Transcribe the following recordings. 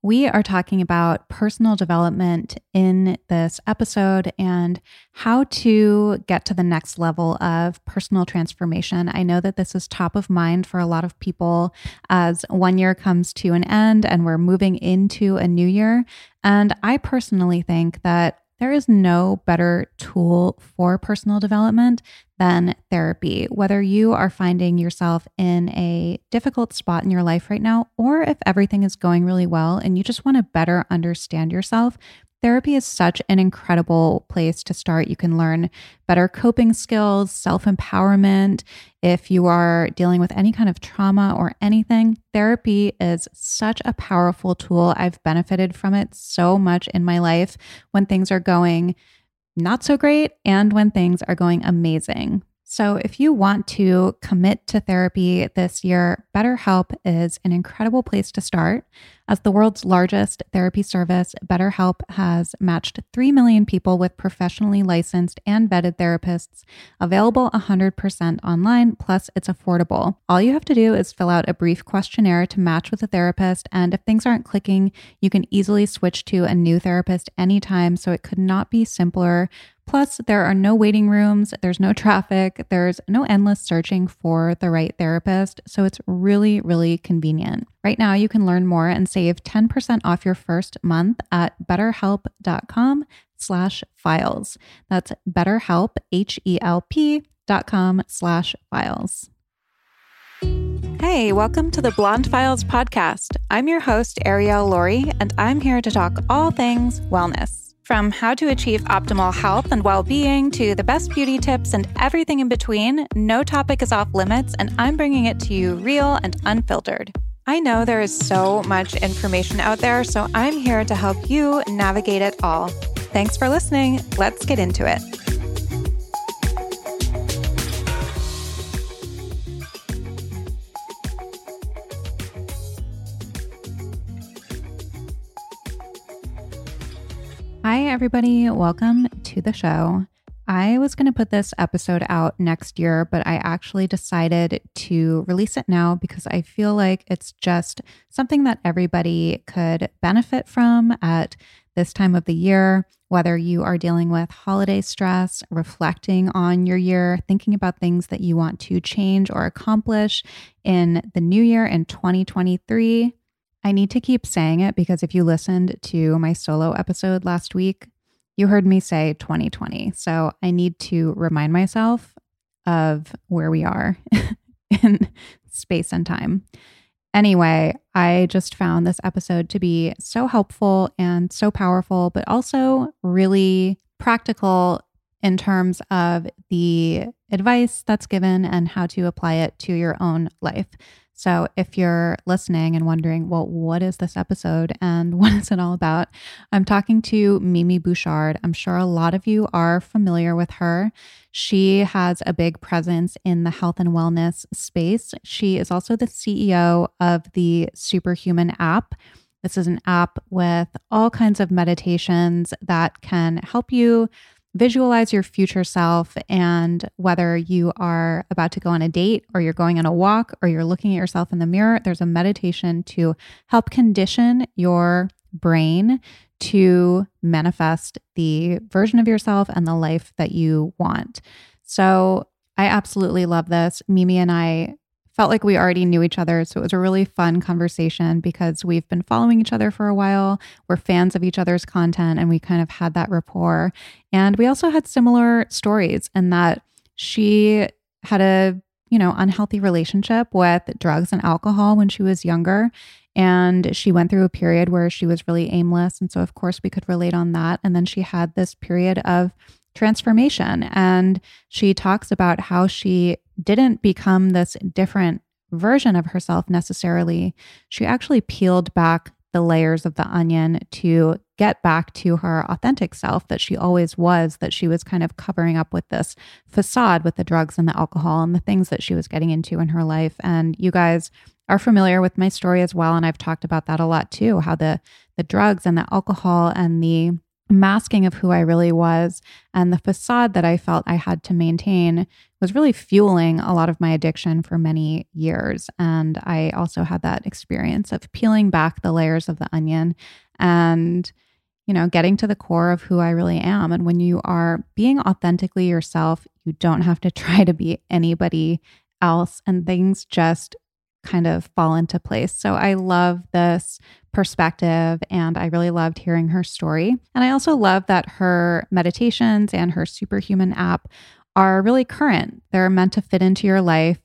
We are talking about personal development in this episode and how to get to the next level of personal transformation. I know that this is top of mind for a lot of people as one year comes to an end and we're moving into a new year. And I personally think that there is no better tool for personal development than therapy. Whether you are finding yourself in a difficult spot in your life right now, or if everything is going really well and you just want to better understand yourself, Therapy is such an incredible place to start. You can learn better coping skills, self empowerment. If you are dealing with any kind of trauma or anything, therapy is such a powerful tool. I've benefited from it so much in my life when things are going not so great and when things are going amazing. So, if you want to commit to therapy this year, BetterHelp is an incredible place to start. As the world's largest therapy service, BetterHelp has matched 3 million people with professionally licensed and vetted therapists, available 100% online, plus it's affordable. All you have to do is fill out a brief questionnaire to match with a therapist, and if things aren't clicking, you can easily switch to a new therapist anytime, so it could not be simpler Plus, there are no waiting rooms, there's no traffic, there's no endless searching for the right therapist. So it's really, really convenient. Right now, you can learn more and save 10% off your first month at betterhelp.com slash files. That's betterhelp, H-E-L-P dot com slash files. Hey, welcome to the Blonde Files podcast. I'm your host, Ariel Laurie, and I'm here to talk all things wellness. From how to achieve optimal health and well being to the best beauty tips and everything in between, no topic is off limits, and I'm bringing it to you real and unfiltered. I know there is so much information out there, so I'm here to help you navigate it all. Thanks for listening. Let's get into it. Hi, everybody. Welcome to the show. I was going to put this episode out next year, but I actually decided to release it now because I feel like it's just something that everybody could benefit from at this time of the year. Whether you are dealing with holiday stress, reflecting on your year, thinking about things that you want to change or accomplish in the new year in 2023, I need to keep saying it because if you listened to my solo episode last week, you heard me say 2020. So I need to remind myself of where we are in space and time. Anyway, I just found this episode to be so helpful and so powerful, but also really practical in terms of the advice that's given and how to apply it to your own life. So, if you're listening and wondering, well, what is this episode and what is it all about? I'm talking to Mimi Bouchard. I'm sure a lot of you are familiar with her. She has a big presence in the health and wellness space. She is also the CEO of the Superhuman app. This is an app with all kinds of meditations that can help you visualize your future self and whether you are about to go on a date or you're going on a walk or you're looking at yourself in the mirror, there's a meditation to help condition your brain to manifest the version of yourself and the life that you want. So I absolutely love this. Mimi and I felt like we already knew each other. So it was a really fun conversation because we've been following each other for a while. We're fans of each other's content and we kind of had that rapport. And we also had similar stories in that she had a you know, unhealthy relationship with drugs and alcohol when she was younger. And she went through a period where she was really aimless. And so, of course, we could relate on that. And then she had this period of transformation. And she talks about how she didn't become this different version of herself necessarily. She actually peeled back the layers of the onion to get back to her authentic self that she always was, that she was kind of covering up with this facade with the drugs and the alcohol and the things that she was getting into in her life. And you guys are familiar with my story as well. And I've talked about that a lot too, how the the drugs and the alcohol and the masking of who I really was and the facade that I felt I had to maintain was really fueling a lot of my addiction for many years. And I also had that experience of peeling back the layers of the onion and, you know, getting to the core of who I really am. And when you are being authentically yourself, you don't have to try to be anybody else, and things just kind of fall into place. So I love this perspective and I really loved hearing her story. And I also love that her meditations and her superhuman app are really current. They're meant to fit into your life.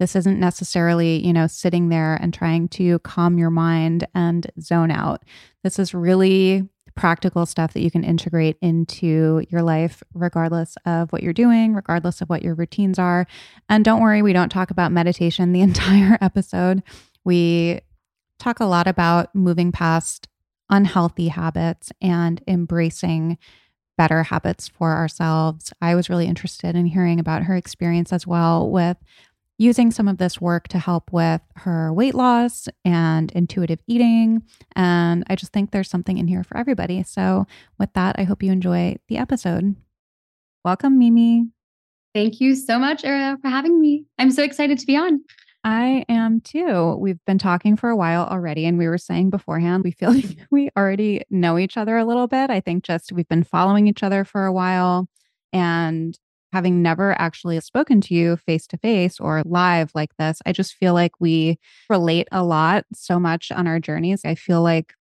This isn't necessarily, you know, sitting there and trying to calm your mind and zone out. This is really practical stuff that you can integrate into your life, regardless of what you're doing, regardless of what your routines are. And don't worry, we don't talk about meditation the entire episode. We talk a lot about moving past unhealthy habits and embracing better habits for ourselves. I was really interested in hearing about her experience as well with using some of this work to help with her weight loss and intuitive eating. And I just think there's something in here for everybody. So, with that, I hope you enjoy the episode. Welcome, Mimi. Thank you so much, Era, for having me. I'm so excited to be on. I am too. We've been talking for a while already, and we were saying beforehand, we feel like we already know each other a little bit. I think just we've been following each other for a while. And having never actually spoken to you face to face or live like this, I just feel like we relate a lot so much on our journeys. I feel like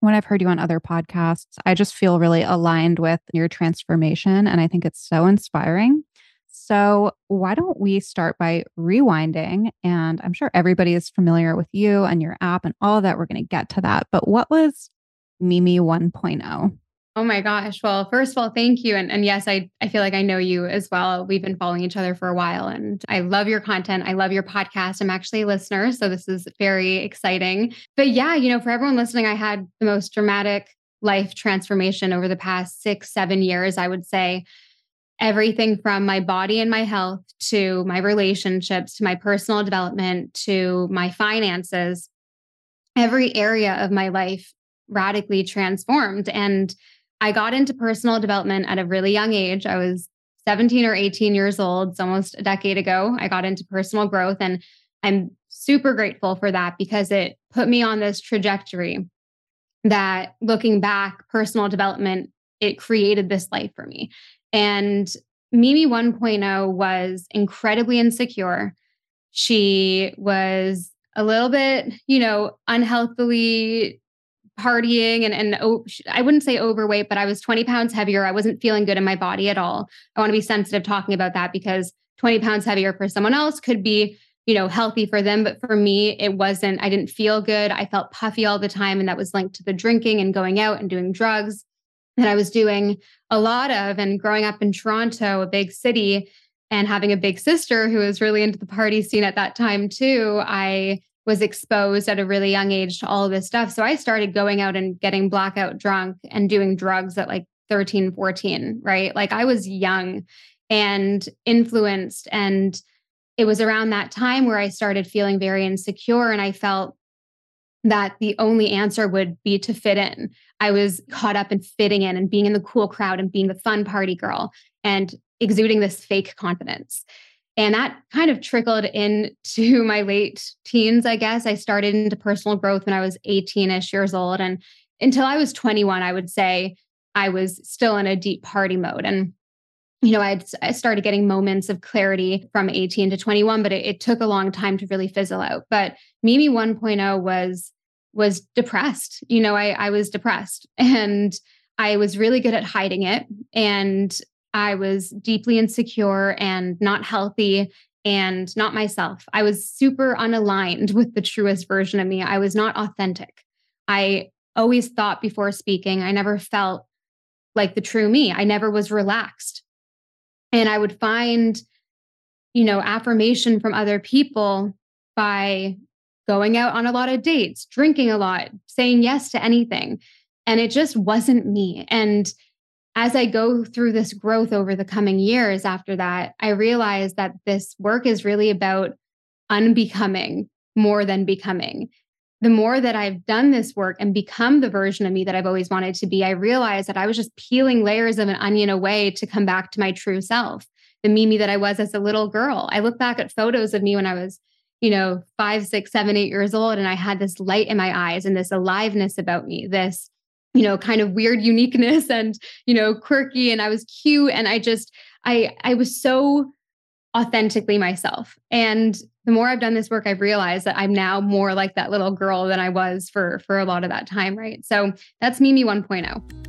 when I've heard you on other podcasts, I just feel really aligned with your transformation. And I think it's so inspiring. So, why don't we start by rewinding? And I'm sure everybody is familiar with you and your app and all that. We're going to get to that. But what was Mimi 1.0? Oh my gosh. Well, first of all, thank you. And, and yes, I, I feel like I know you as well. We've been following each other for a while and I love your content. I love your podcast. I'm actually a listener. So this is very exciting. But yeah, you know, for everyone listening, I had the most dramatic life transformation over the past six, seven years, I would say. Everything from my body and my health to my relationships to my personal development to my finances, every area of my life radically transformed. And I got into personal development at a really young age. I was 17 or 18 years old, it's almost a decade ago. I got into personal growth and I'm super grateful for that because it put me on this trajectory that looking back, personal development, it created this life for me. And Mimi 1.0 was incredibly insecure. She was a little bit, you know, unhealthily partying and and oh, I wouldn't say overweight, but I was 20 pounds heavier. I wasn't feeling good in my body at all. I want to be sensitive talking about that because 20 pounds heavier for someone else could be, you know, healthy for them, but for me it wasn't. I didn't feel good. I felt puffy all the time and that was linked to the drinking and going out and doing drugs that I was doing a lot of and growing up in Toronto, a big city and having a big sister who was really into the party scene at that time too. I was exposed at a really young age to all of this stuff. So I started going out and getting blackout drunk and doing drugs at like 13, 14, right? Like I was young and influenced. And it was around that time where I started feeling very insecure. And I felt that the only answer would be to fit in. I was caught up in fitting in and being in the cool crowd and being the fun party girl and exuding this fake confidence. And that kind of trickled into my late teens, I guess. I started into personal growth when I was 18 ish years old. And until I was 21, I would say I was still in a deep party mode. And you know, I'd, I started getting moments of clarity from 18 to 21, but it, it took a long time to really fizzle out. But Mimi 1.0 was was depressed. You know, I, I was depressed and I was really good at hiding it. And I was deeply insecure and not healthy and not myself. I was super unaligned with the truest version of me. I was not authentic. I always thought before speaking. I never felt like the true me. I never was relaxed. And I would find, you know, affirmation from other people by going out on a lot of dates, drinking a lot, saying yes to anything. And it just wasn't me. And as I go through this growth over the coming years after that, I realized that this work is really about unbecoming more than becoming. The more that I've done this work and become the version of me that I've always wanted to be, I realized that I was just peeling layers of an onion away to come back to my true self, the Mimi that I was as a little girl. I look back at photos of me when I was, you know, five, six, seven, eight years old, and I had this light in my eyes and this aliveness about me, this you know kind of weird uniqueness and you know quirky and i was cute and i just i i was so authentically myself. And the more i've done this work i've realized that i'm now more like that little girl than i was for for a lot of that time right? So that's mimi 1.0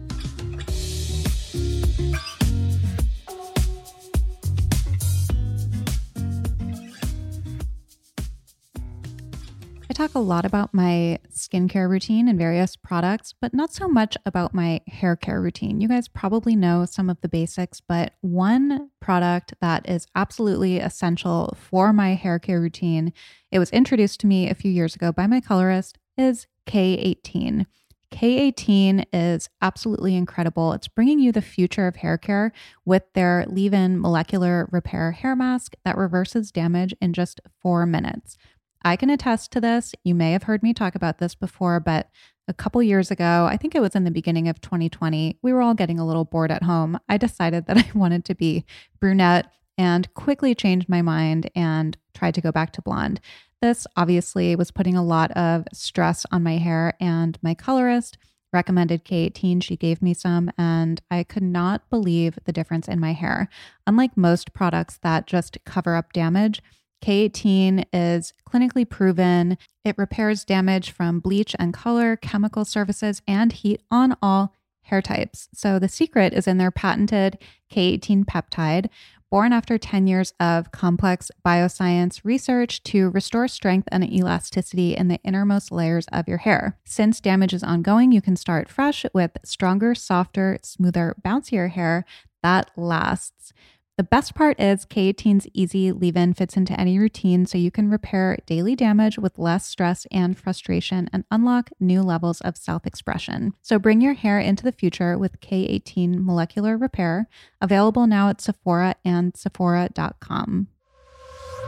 talk a lot about my skincare routine and various products, but not so much about my hair care routine. You guys probably know some of the basics, but one product that is absolutely essential for my hair care routine, it was introduced to me a few years ago by my colorist, is K18. K18 is absolutely incredible. It's bringing you the future of hair care with their leave in molecular repair hair mask that reverses damage in just four minutes. I can attest to this. You may have heard me talk about this before, but a couple years ago, I think it was in the beginning of 2020, we were all getting a little bored at home. I decided that I wanted to be brunette and quickly changed my mind and tried to go back to blonde. This obviously was putting a lot of stress on my hair, and my colorist recommended K18. She gave me some, and I could not believe the difference in my hair. Unlike most products that just cover up damage, K18 is clinically proven. It repairs damage from bleach and color, chemical surfaces, and heat on all hair types. So the secret is in their patented K18 peptide, born after 10 years of complex bioscience research to restore strength and elasticity in the innermost layers of your hair. Since damage is ongoing, you can start fresh with stronger, softer, smoother, bouncier hair that lasts. The best part is K18's easy leave in fits into any routine so you can repair daily damage with less stress and frustration and unlock new levels of self expression. So bring your hair into the future with K18 Molecular Repair, available now at Sephora and Sephora.com.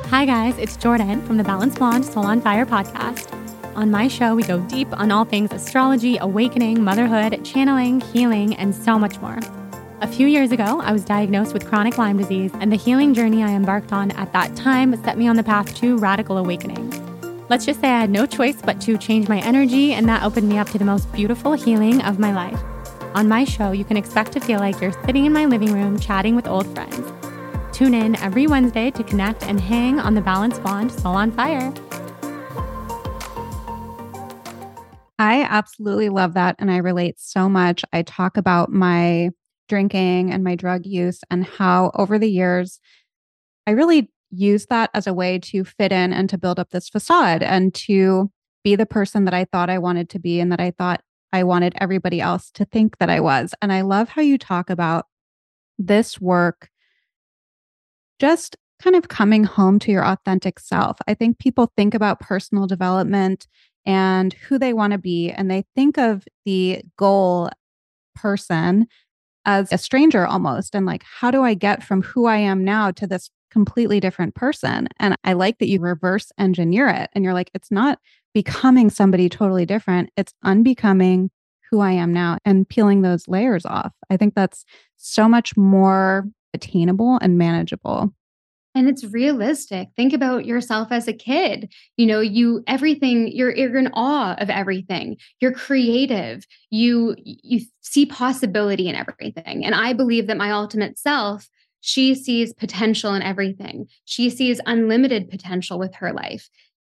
Hi, guys, it's Jordan from the Balanced Blonde Soul on Fire podcast. On my show, we go deep on all things astrology, awakening, motherhood, channeling, healing, and so much more. A few years ago, I was diagnosed with chronic Lyme disease, and the healing journey I embarked on at that time set me on the path to radical awakening. Let's just say I had no choice but to change my energy, and that opened me up to the most beautiful healing of my life. On my show, you can expect to feel like you're sitting in my living room chatting with old friends. Tune in every Wednesday to connect and hang on the Balanced Blonde Soul on Fire. I absolutely love that. And I relate so much. I talk about my drinking and my drug use and how over the years I really used that as a way to fit in and to build up this facade and to be the person that I thought I wanted to be and that I thought I wanted everybody else to think that I was. And I love how you talk about this work just kind of coming home to your authentic self. I think people think about personal development and who they want to be, and they think of the goal person as a stranger almost and like how do i get from who i am now to this completely different person? And i like that you reverse engineer it and you're like it's not becoming somebody totally different it's unbecoming who i am now and peeling those layers off. I think that's so much more attainable and manageable and it's realistic think about yourself as a kid you know you everything you're you're in awe of everything you're creative you you see possibility in everything and i believe that my ultimate self she sees potential in everything. She sees unlimited potential with her life.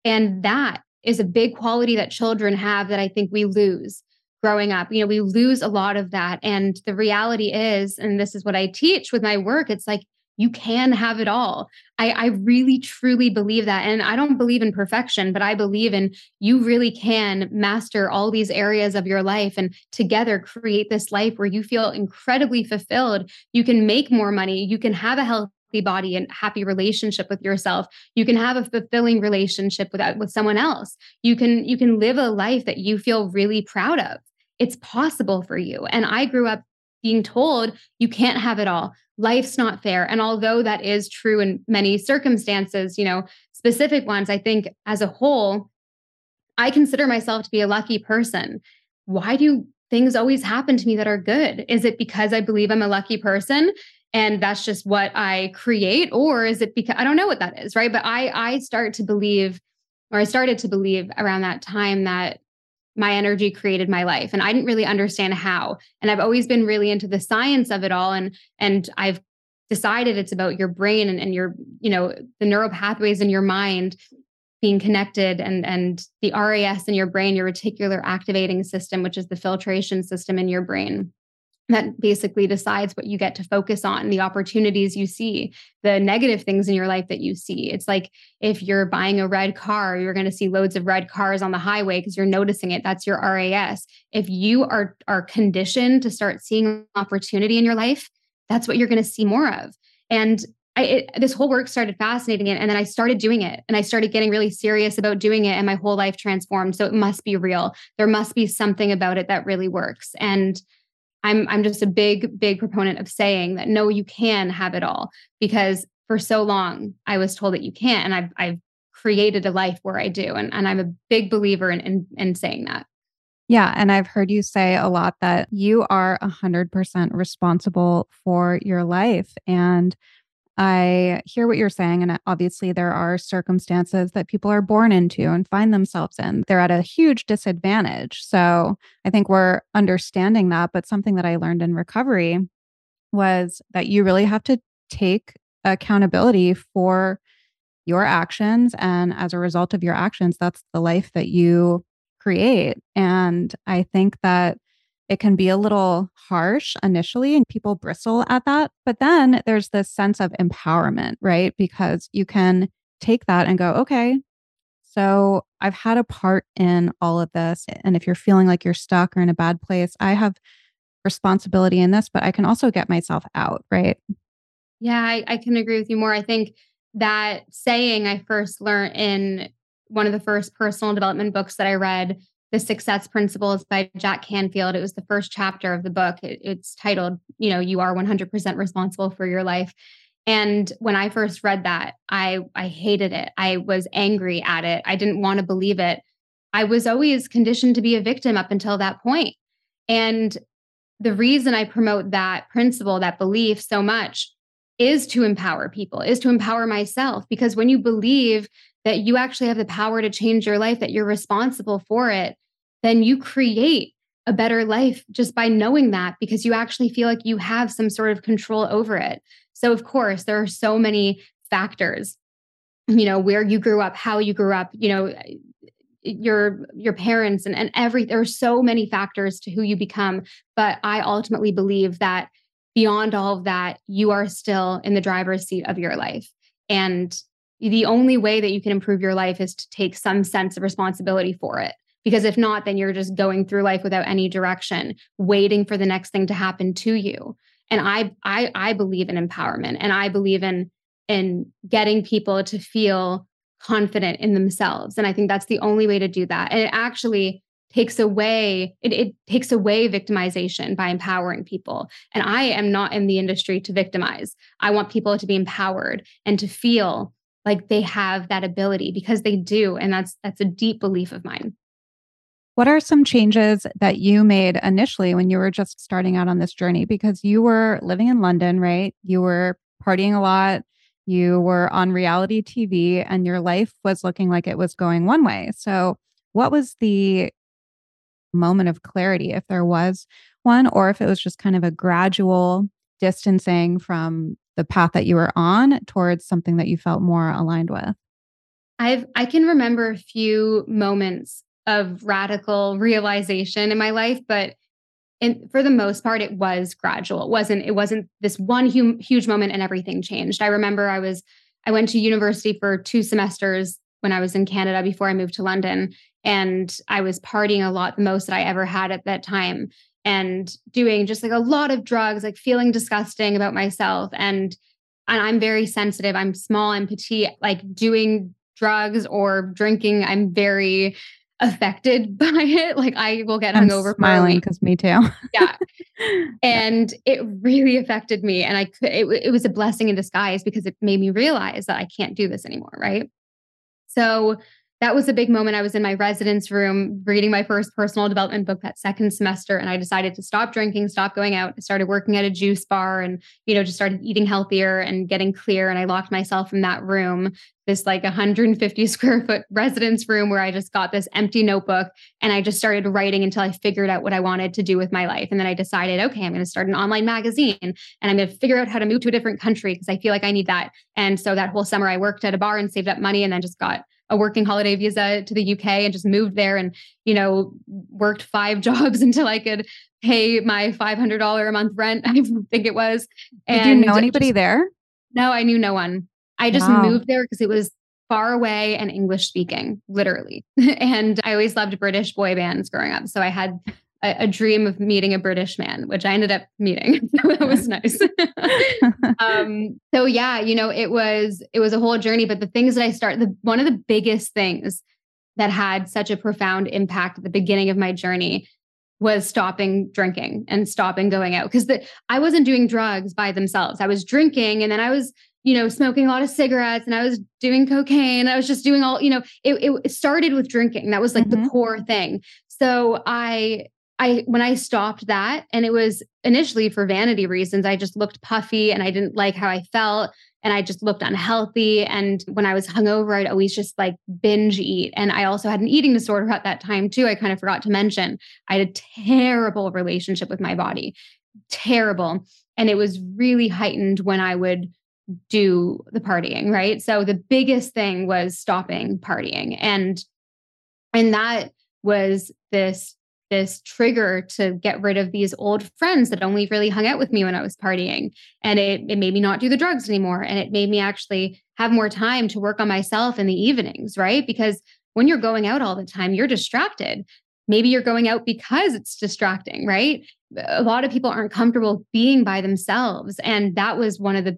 And that is a big quality that children have that I think we lose growing up. You know, we lose a lot of that. And the reality is, and this is what I teach with my work, it's like you can have it all. I, I really truly believe that. And I don't believe in perfection, but I believe in you really can master all these areas of your life and together create this life where you feel incredibly fulfilled. You can make more money. You can have a healthy body and happy relationship with yourself you can have a fulfilling relationship with with someone else you can you can live a life that you feel really proud of it's possible for you and i grew up being told you can't have it all life's not fair. And although that is true in many circumstances you know specific ones i think as a whole i consider myself to be a lucky person. Why do things always happen to me that are good? Is it because i believe i'm a lucky person and that's just what i create? Or is it because i don't know what that is right? But i i start to believe or i started to believe around that time that my energy created my life. And i didn't really understand how. And i've always been really into the science of it all. And and i've decided it's about your brain and, and your you know the neural pathways in your mind being connected and and the ras in your brain your reticular activating system which is the filtration system in your brain that basically decides what you get to focus on, the opportunities you see, the negative things in your life that you see. It's like if you're buying a red car, you're going to see loads of red cars on the highway because you're noticing it. That's your RAS. If you are are conditioned to start seeing opportunity in your life, that's what you're going to see more of. And I, it, this whole work started fascinating it, and then I started doing it, and I started getting really serious about doing it, and my whole life transformed. So it must be real. There must be something about it that really works, and I'm I'm just a big big proponent of saying that no you can have it all because for so long I was told that you can't. And I've I've created a life where I do. And and I'm a big believer in in, in saying that. Yeah, and I've heard you say a lot that you are 100% responsible for your life. And I hear what you're saying. And uh, obviously, there are circumstances that people are born into and find themselves in. They're at a huge disadvantage. So I think we're understanding that. But something that I learned in recovery was that you really have to take accountability for your actions. And as a result of your actions, that's the life that you create. And I think that it can be a little harsh initially and people bristle at that. But then there's this sense of empowerment, right? Because you can take that and go, okay, so I've had a part in all of this. And if you're feeling like you're stuck or in a bad place, I have responsibility in this, but I can also get myself out, right? Yeah, I, I can agree with you more. I think that saying I first learned in one of the first personal development books that I read the Success Principles by Jack Canfield. It was the first chapter of the book. It, it's titled, you know, you are 100% responsible for your life. And when I first read that, I I hated it. I was angry at it. I didn't want to believe it. I was always conditioned to be a victim up until that point. And the reason I promote that principle, that belief so much is to empower people, is to empower myself. Because when you believe that you actually have the power to change your life, that you're responsible for it, then you create a better life just by knowing that because you actually feel like you have some sort of control over it. So, of course, there are so many factors, you know, where you grew up, how you grew up, you know, your your parents and and every there are so many factors to who you become but i ultimately believe that beyond all of that you are still in the driver's seat of your life and the only way that you can improve your life is to take some sense of responsibility for it. Because if not then you're just going through life without any direction waiting for the next thing to happen to you. And i i i believe in empowerment and i believe in in getting people to feel confident in themselves. And i think that's the only way to do that. And it actually takes away it, it takes away victimization by empowering people. And i am not in the industry to victimize. I want people to be empowered and to feel like they have that ability because they do and that's that's a deep belief of mine. What are some changes that you made initially when you were just starting out on this journey? Because you were living in london right? You were partying a lot. You were on reality tv and your life was looking like it was going one way. So what was the moment of clarity if there was one or if it was just kind of a gradual distancing from the path that you were on towards something that you felt more aligned with? I've I can remember a few moments of radical realization in my life, but in, for the most part, it was gradual. It wasn't it wasn't this one hum, huge moment and everything changed. I remember I was I went to university for two semesters when I was in Canada before I moved to London, and I was partying a lot, the most that I ever had at that time, and doing just like a lot of drugs, like feeling disgusting about myself, and and I'm very sensitive. I'm small, I'm petite. Like doing drugs or drinking, I'm very affected by it. Like I will get I'm hungover. Smiling because me too. yeah, and it really affected me, and I could. It, it was a blessing in disguise because it made me realize that I can't do this anymore. Right. So that was a big moment. I was in my residence room reading my first personal development book that second semester, and I decided to stop drinking, stop going out. I started working at a juice bar and, you know, just started eating healthier and getting clear. And I locked myself in that room, this like 150 square foot residence room where I just got this empty notebook and I just started writing until I figured out what I wanted to do with my life. And then I decided, okay, I'm going to start an online magazine and I'm going to figure out how to move to a different country because I feel like I need that. And so that whole summer I worked at a bar and saved up money and then just got a working holiday visa to the UK and just moved there and, you know, worked five jobs until I could pay my $500 a month rent, I think it was. And Did you know anybody just, there? No, I knew no one. I just wow. moved there because it was far away and English speaking, literally. and I always loved British boy bands growing up. So I had a, a, dream of meeting a British man, which I ended up meeting. so that was nice. um, so yeah, you know, it was it was a whole journey. But the things that I started, the one of the biggest things that had such a profound impact at the beginning of my journey was stopping drinking and stopping going out because I wasn't doing drugs by themselves. I was drinking and then I was, you know, smoking a lot of cigarettes and I was doing cocaine. I was just doing all, you know, it, it started with drinking. That was like mm-hmm. the core thing. So I I when I stopped that, and it was initially for vanity reasons, I just looked puffy and I didn't like how I felt. And I just looked unhealthy. And when I was hungover, I'd always just like binge eat. And I also had an eating disorder at that time, too. I kind of forgot to mention I had a terrible relationship with my body, terrible. And it was really heightened when I would do the partying, right? So the biggest thing was stopping partying. And and that was this this trigger to get rid of these old friends that only really hung out with me when I was partying. And it, it made me not do the drugs anymore. And it made me actually have more time to work on myself in the evenings, right? Because when you're going out all the time, you're distracted. Maybe you're going out because it's distracting, right? A lot of people aren't comfortable being by themselves. And that was one of the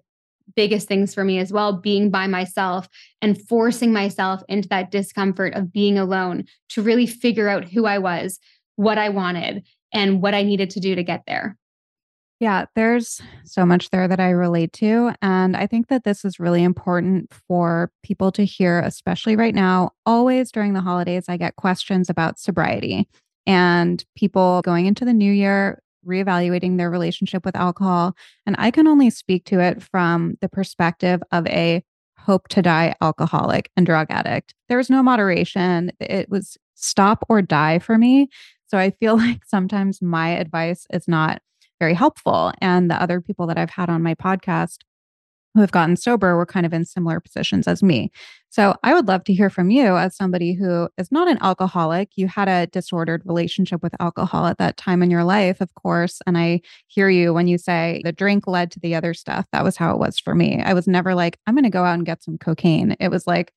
biggest things for me as well being by myself and forcing myself into that discomfort of being alone to really figure out who I was, what I wanted and what I needed to do to get there. Yeah, there's so much there that I relate to. And I think that this is really important for people to hear, especially right now. Always during the holidays, I get questions about sobriety and people going into the new year, reevaluating their relationship with alcohol. And I can only speak to it from the perspective of a hope to die alcoholic and drug addict. There was no moderation. It was stop or die for me. So I feel like sometimes my advice is not very helpful. And the other people that I've had on my podcast who have gotten sober were kind of in similar positions as me. So I would love to hear from you as somebody who is not an alcoholic. You had a disordered relationship with alcohol at that time in your life, of course. And I hear you when you say the drink led to the other stuff. That was how it was for me. I was never like, I'm going to go out and get some cocaine. It was like,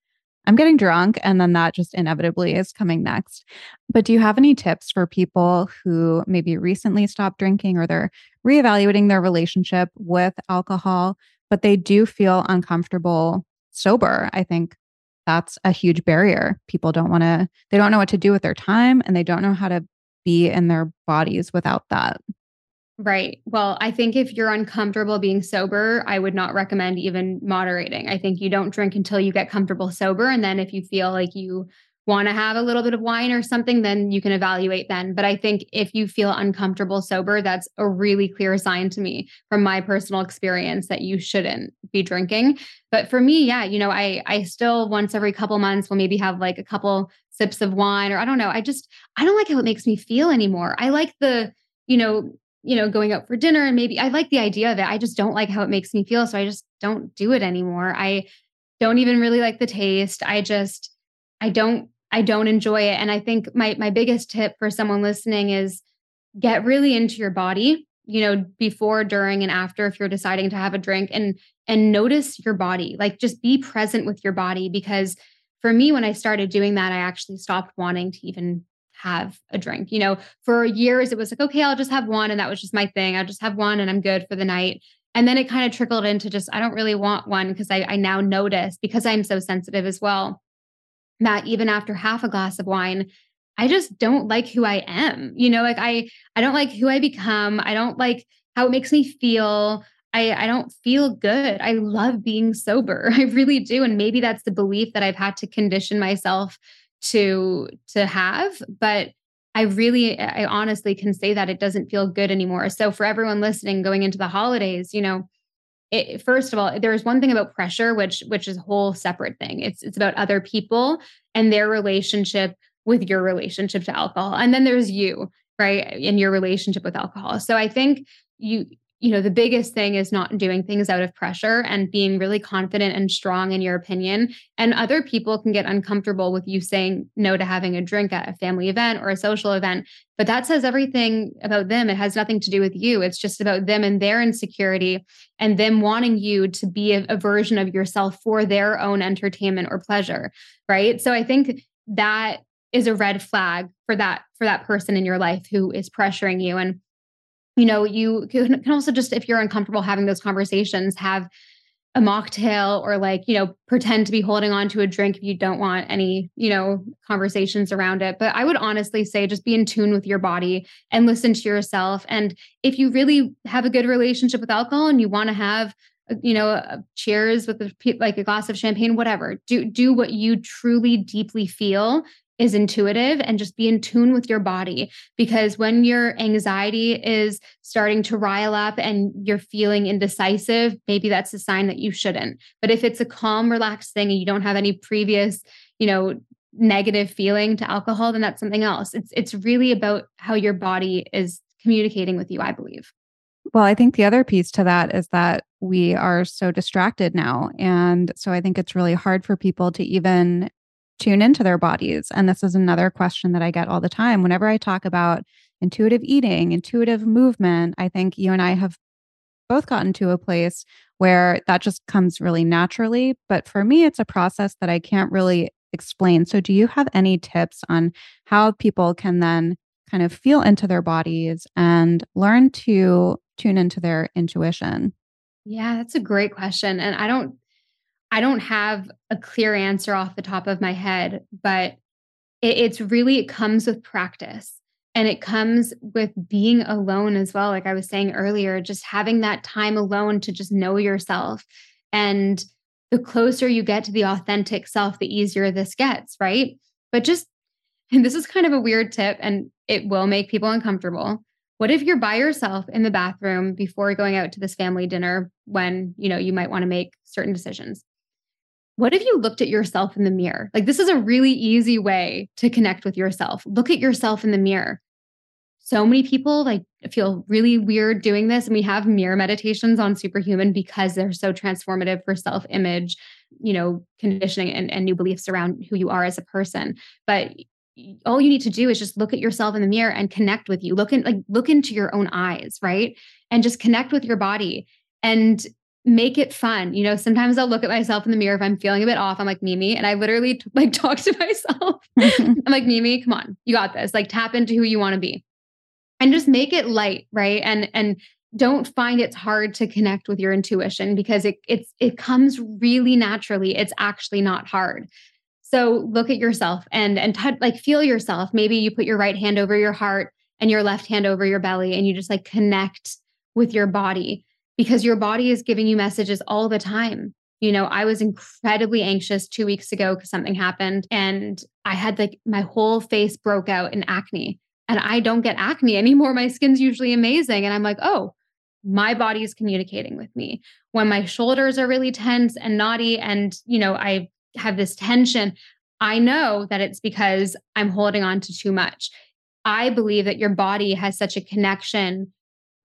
I'm getting drunk, and then that just inevitably is coming next. But do you have any tips for people who maybe recently stopped drinking or they're reevaluating their relationship with alcohol, but they do feel uncomfortable sober? I think that's a huge barrier. People don't want to, they don't know what to do with their time and they don't know how to be in their bodies without that. Right. Well, I think if you're uncomfortable being sober, I would not recommend even moderating. I think you don't drink until you get comfortable sober. And then if you feel like you want to have a little bit of wine or something, then you can evaluate then. But I think if you feel uncomfortable sober, that's a really clear sign to me from my personal experience that you shouldn't be drinking. But for me, yeah, you know, I I still once every couple months will maybe have like a couple sips of wine or I don't know. I just I don't like how it makes me feel anymore. I like the, you know, you know, going out for dinner and maybe I like the idea of it. I just don't like how it makes me feel. So I just don't do it anymore. I don't even really like the taste. I just, I don't, I don't enjoy it. And I think my my biggest tip for someone listening is get really into your body, you know, before, during, and after if you're deciding to have a drink and and notice your body. Like just be present with your body because for me, when I started doing that, I actually stopped wanting to even have a drink. You know, for years it was like, okay, I'll just have one. And that was just my thing. I'll just have one and I'm good for the night. And then it kind of trickled into just, I don't really want one because I, I now notice because I'm so sensitive as well that even after half a glass of wine, I just don't like who I am. You know, like I I don't like who I become. I don't like how it makes me feel. I, I don't feel good. I love being sober. I really do. And maybe that's the belief that I've had to condition myself to to have. But I really, I honestly can say that it doesn't feel good anymore. So for everyone listening going into the holidays, you know, it, first of all, there's one thing about pressure, which which is a whole separate thing. It's it's about other people and their relationship with your relationship to alcohol, and then there's you, right, in your relationship with alcohol. So I think you you know, the biggest thing is not doing things out of pressure and being really confident and strong in your opinion. And other people can get uncomfortable with you saying no to having a drink at a family event or a social event. But that says everything about them. It has nothing to do with you. It's just about them and their insecurity and them wanting you to be a, a version of yourself for their own entertainment or pleasure. Right. So I think that is a red flag for that for that person in your life who is pressuring you and you know, you can also just, if you're uncomfortable having those conversations, have a mocktail or like, you know, pretend to be holding on to a drink if you don't want any, you know, conversations around it. But I would honestly say just be in tune with your body and listen to yourself. And if you really have a good relationship with alcohol and you want to have, uh, you know, cheers with a, like a glass of champagne, whatever, do do what you truly deeply feel is intuitive and just be in tune with your body. Because when your anxiety is starting to rile up and you're feeling indecisive maybe that's a sign that you shouldn't. But if it's a calm relaxed thing and you don't have any previous you know negative feeling to alcohol then that's something else. It's it's really about how your body is communicating with you i believe. Well, I think the other piece to that is that we are so distracted now. And so I think it's really hard for people to even tune into their bodies. And this is another question that I get all the time. Whenever I talk about intuitive eating, intuitive movement, I think you and I have both gotten to a place where that just comes really naturally. But for me, it's a process that I can't really explain. So, do you have any tips on how people can then kind of feel into their bodies and learn to tune into their intuition? Yeah, that's a great question. And I don't I don't have a clear answer off the top of my head, but it, it's really, it comes with practice and it comes with being alone as well. Like I was saying earlier, just having that time alone to just know yourself. And the closer you get to the authentic self, the easier this gets, right? But just, and this is kind of a weird tip and it will make people uncomfortable. What if you're by yourself in the bathroom before going out to this family dinner when, you know, you might want to make certain decisions? What if you looked at yourself in the mirror? Like, this is a really easy way to connect with yourself. Look at yourself in the mirror. So many people like feel really weird doing this. And we have mirror meditations on Superhuman because they're so transformative for self image, you know, conditioning and, and new beliefs around who you are as a person. But all you need to do is just look at yourself in the mirror and connect with you. Look in like look into your own eyes, right? And just connect with your body. And make it fun. You know, sometimes I'll look at myself in the mirror if I'm feeling a bit off. I'm like, Mimi, and I literally like talk to myself. I'm like, Mimi, come on, you got this. Like tap into who you want to be. And just make it light, right? And and don't find it's hard to connect with your intuition because it it's it comes really naturally. It's actually not hard. So look at yourself and and touch like feel yourself. Maybe you put your right hand over your heart and your left hand over your belly and you just like connect with your body because your body is giving you messages all the time. You know, I was incredibly anxious two weeks ago because something happened and I had like my whole face broke out in acne. And I don't get acne anymore. My skin's usually amazing. And I'm like, oh, my body is communicating with me. When my shoulders are really tense and knotty, and, you know, I have this tension, I know that it's because I'm holding on to too much. I believe that your body has such a connection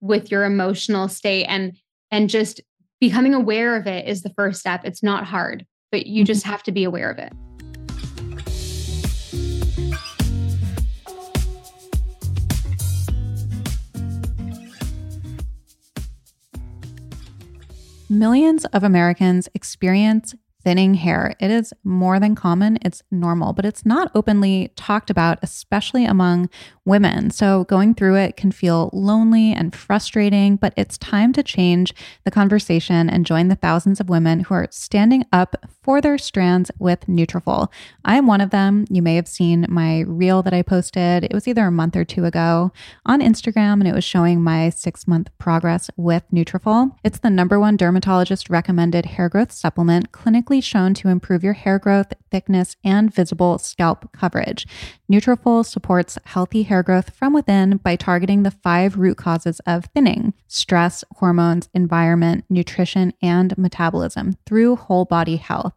with your emotional state and and just becoming aware of it is the first step. It's not hard, but you just mm-hmm. have to be aware of it. Millions of Americans experience thinning hair. It is more than common, it's normal, but it's not openly talked about, especially among women. So going through it can feel lonely and frustrating, but it's time to change the conversation and join the thousands of women who are standing up for their strands with Nutrafol. I am one of them. You may have seen my reel that I posted. It was either a month or two ago on Instagram, and it was showing my six month progress with Nutrafol. It's the number one dermatologist recommended hair growth supplement, clinically shown to improve your hair growth, thickness, and visible scalp coverage. Nutrafol supports healthy hair growth from within by targeting the five root causes of thinning: stress, hormones, environment, nutrition, and metabolism through whole body health.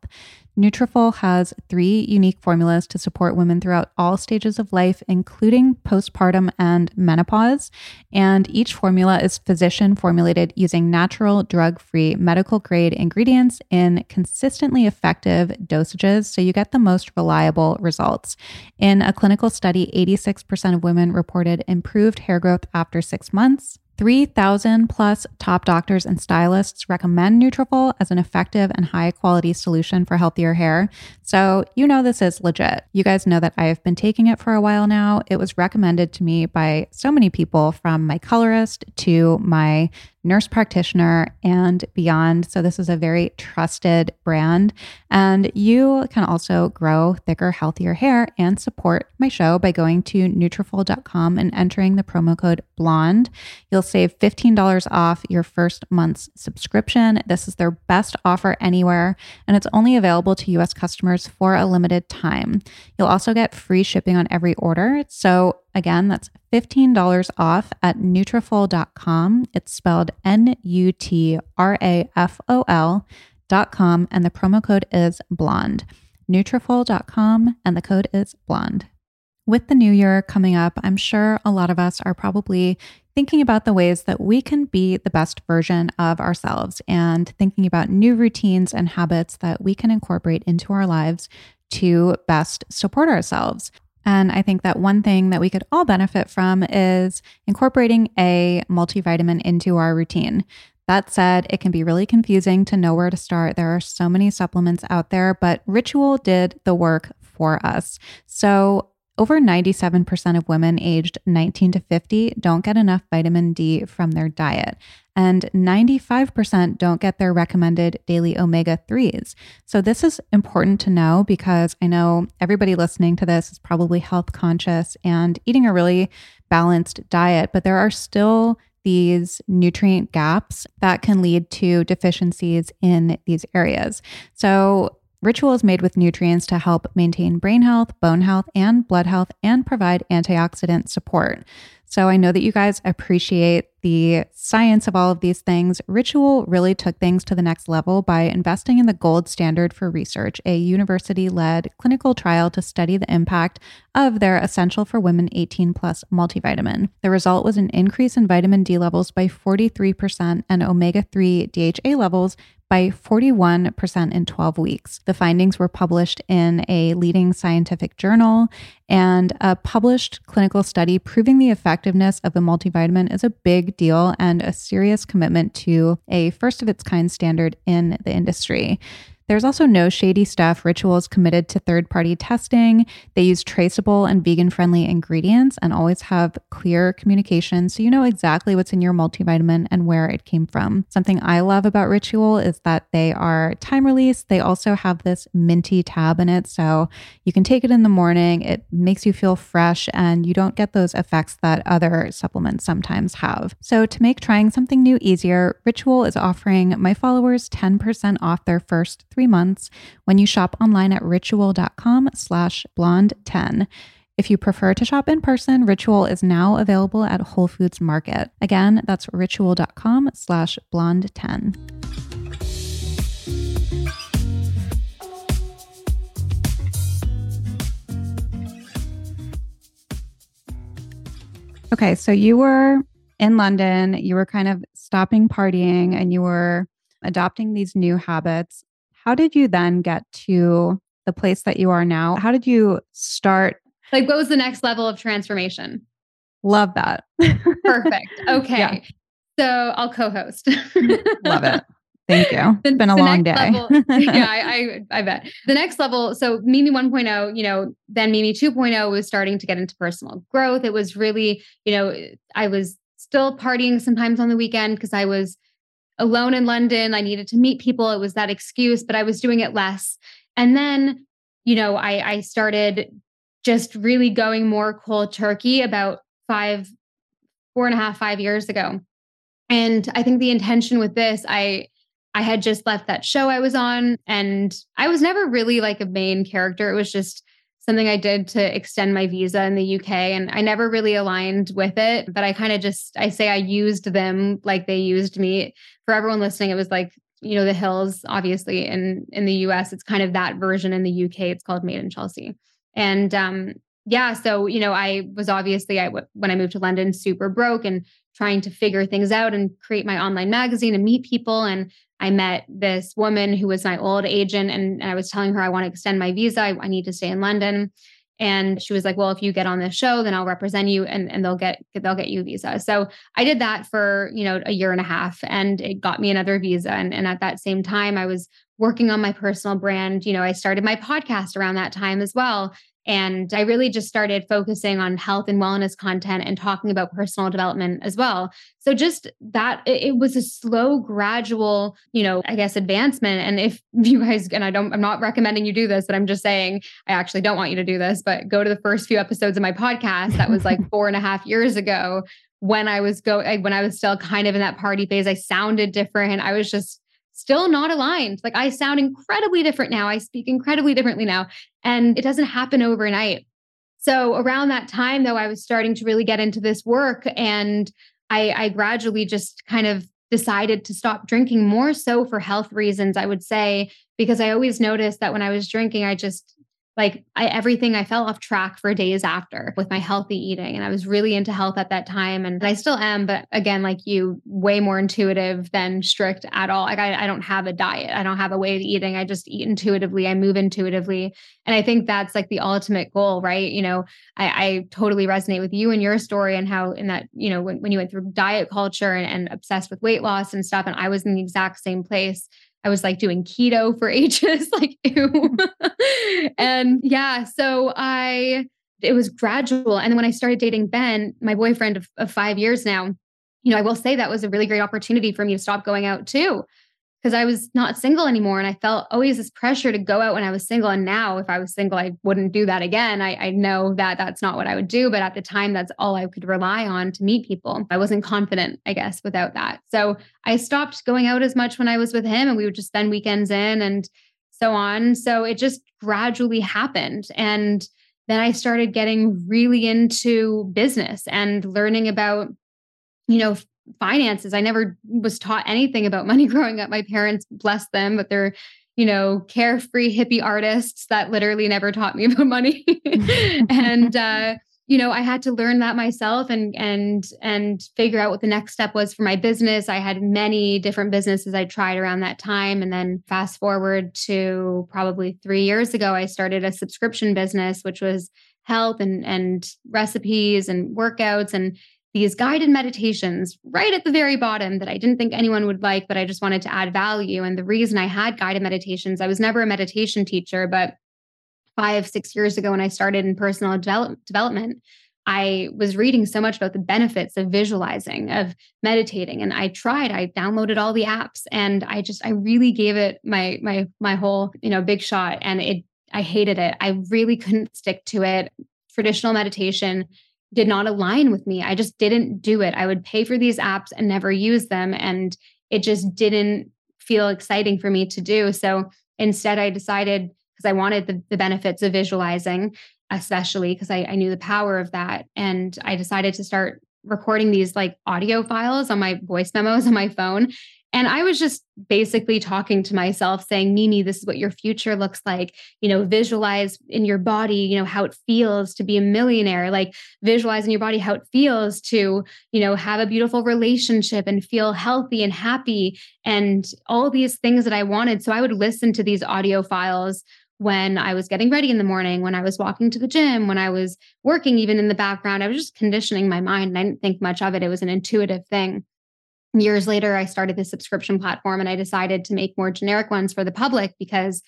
Nutrafol has three unique formulas to support women throughout all stages of life, including postpartum and menopause. And each formula is physician formulated using natural, drug free, medical grade ingredients in consistently effective dosages, so you get the most reliable results. In a clinical study, 86% of women reported improved hair growth after six months. 3,000 plus top doctors and stylists recommend Nutrafol as an effective and high quality solution for healthier hair. So, you know this is legit. You guys know that I have been taking it for a while now. It was recommended to me by so many people from my colorist to my nurse practitioner, and beyond. So, this is a very trusted brand. And you can also grow thicker, healthier hair and support my show by going to Nutrafol.com and entering the promo code BLONDE. You'll save $15 off your first month's subscription. This is their best offer anywhere, and it's only available to US customers for a limited time. You'll also get free shipping on every order. So, Again, that's $15 off at Nutrafol.com. It's spelled N-U-T-R-A-F-O-L dot com, and the promo code is blonde. Nutrafol.com, and the code is blonde. With the new year coming up, I'm sure a lot of us are probably thinking about the ways that we can be the best version of ourselves and thinking about new routines and habits that we can incorporate into our lives to best support ourselves. And I think that one thing that we could all benefit from is incorporating a multivitamin into our routine. That said, it can be really confusing to know where to start. There are so many supplements out there, but Ritual did the work for us. So, over 97% of women aged 19 to 50 don't get enough vitamin D from their diet and 95% don't get their recommended daily omega 3s. So, this is important to know because I know everybody listening to this is probably health conscious and eating a really balanced diet, but there are still these nutrient gaps that can lead to deficiencies in these areas. So, Ritual is made with nutrients to help maintain brain health, bone health, and blood health and provide antioxidant support. So I know that you guys appreciate the science of all of these things. Ritual really took things to the next level by investing in the gold standard for research, a university led clinical trial to study the impact of their essential for women 18 plus multivitamin. The result was an increase in vitamin D levels by 43% and omega 3 DHA levels by 41% in 12 weeks. The findings were published in a leading scientific journal, and a published clinical study proving the effectiveness of a multivitamin is a big deal and a serious commitment to a first of its kind standard in the industry. There's also no shady stuff. Rituals committed to third party testing. They use traceable and vegan friendly ingredients and always have clear communication so you know exactly what's in your multivitamin and where it came from. Something I love about Ritual is that they are time release. They also have this minty tab in it. So you can take it in the morning. It makes you feel fresh and you don't get those effects that other supplements sometimes have. So to make trying something new easier, Ritual is offering my followers 10% off their first three months when you shop online at ritual.com slash blonde10. If you prefer to shop in person, Ritual is now available at Whole Foods Market. Again, that's ritual.com slash blonde10. Okay, so you were in London, you were kind of stopping partying and you were adopting these new habits. How did you then get to the place that you are now? How did you start? Like, what was the next level of transformation? Love that. Perfect. Okay. Yeah. So I'll co host. Love it. Thank you. It's been a long day. Level, yeah, I, I, I bet. The next level, so Mimi 1.0, you know, then Mimi 2.0 was starting to get into personal growth. It was really, you know, I was still partying sometimes on the weekend because I was alone in London. I needed to meet people. It was that excuse, but I was doing it less. And then, you know, I, I started just really going more cold turkey about five, four and a half, five years ago. And I think the intention with this, I I had just left that show I was on, and I was never really like a main character. It was just something I did to extend my visa in the UK, and I never really aligned with it. But I kind of just I say I used them like they used me. For everyone listening, it was like you know the hills obviously in in the us it's kind of that version in the uk it's called made in chelsea and um yeah so you know i was obviously i when i moved to london super broke and trying to figure things out and create my online magazine and meet people and i met this woman who was my old agent and, and i was telling her i want to extend my visa I, I need to stay in london and she was like well if you get on this show then i'll represent you and, and they'll get they'll get you a visa. So i did that for you know a year and a half and it got me another visa and, and at that same time i was working on my personal brand you know i started my podcast around that time as well and I really just started focusing on health and wellness content and talking about personal development as well. So just that it, was a slow, gradual, you know, I guess advancement. And if you guys, and I don't, I'm not recommending you do this, but I'm just saying, I actually don't want you to do this, but go to the first few episodes of my podcast. That was like four and a half years ago when I was go when I was still kind of in that party phase. I sounded different. I was just still not aligned. Like I sound incredibly different now. I speak incredibly differently now. And it doesn't happen overnight. So around that time, though, I was starting to really get into this work and I, I gradually just kind of decided to stop drinking more so for health reasons, I would say, because I always noticed that when I was drinking, I just like I, everything i fell off track for days after with my healthy eating and i was really into health at that time and i still am but again like you way more intuitive than strict at all. Like I, I don't have a diet. I don't have a way of eating. I just eat intuitively. I move intuitively and i think that's like the ultimate goal right? You know i, I totally resonate with you and your story and how in that you know when, when you went through diet culture and, and obsessed with weight loss and stuff and i was in the exact same place I was like doing keto for ages, like ew. and yeah, so I it was gradual. And then when I started dating Ben, my boyfriend of, of five years now, you know, I will say that was a really great opportunity for me to stop going out too because I was not single anymore. And I felt always this pressure to go out when I was single. And now, if I was single, I wouldn't do that again. I, I, know that that's not what I would do. But at the time, that's all I could rely on to meet people. I wasn't confident, I guess, without that. So I stopped going out as much when I was with him, and we would just spend weekends in and so on. So it just gradually happened. And then I started getting really into business and learning about you know finances. I never was taught anything about money growing up. My parents, bless them, but they're, you know, carefree hippie artists that literally never taught me about money. and uh, you know, I had to learn that myself and and and figure out what the next step was for my business. I had many different businesses I tried around that time. And then fast forward to probably three years ago, I started a subscription business, which was health and and recipes and workouts and these guided meditations right at the very bottom that I didn't think anyone would like, but I just wanted to add value. And the reason I had guided meditations, I was never a meditation teacher, but five, six years ago when I started in personal develop- development, I was reading so much about the benefits of visualizing, of meditating, and I tried. I downloaded all the apps, and I just I really gave it my my my whole you know big shot, and it I hated it. I really couldn't stick to it. Traditional meditation did not align with me. I just didn't do it. I would pay for these apps and never use them. And it just didn't feel exciting for me to do. So instead, I decided because I wanted the, the, benefits of visualizing, especially because I, I knew the power of that. And I decided to start recording these like audio files on my voice memos on my phone And I was just basically talking to myself saying, Mimi, this is what your future looks like. You know, visualize in your body, you know, how it feels to be a millionaire, like visualize in your body how it feels to, you know, have a beautiful relationship and feel healthy and happy and all these things that I wanted. So I would listen to these audio files when I was getting ready in the morning, when I was walking to the gym, when I was working, even in the background. I was just conditioning my mind and I didn't think much of it. It was an intuitive thing years later, I started the subscription platform and I decided to make more generic ones for the public because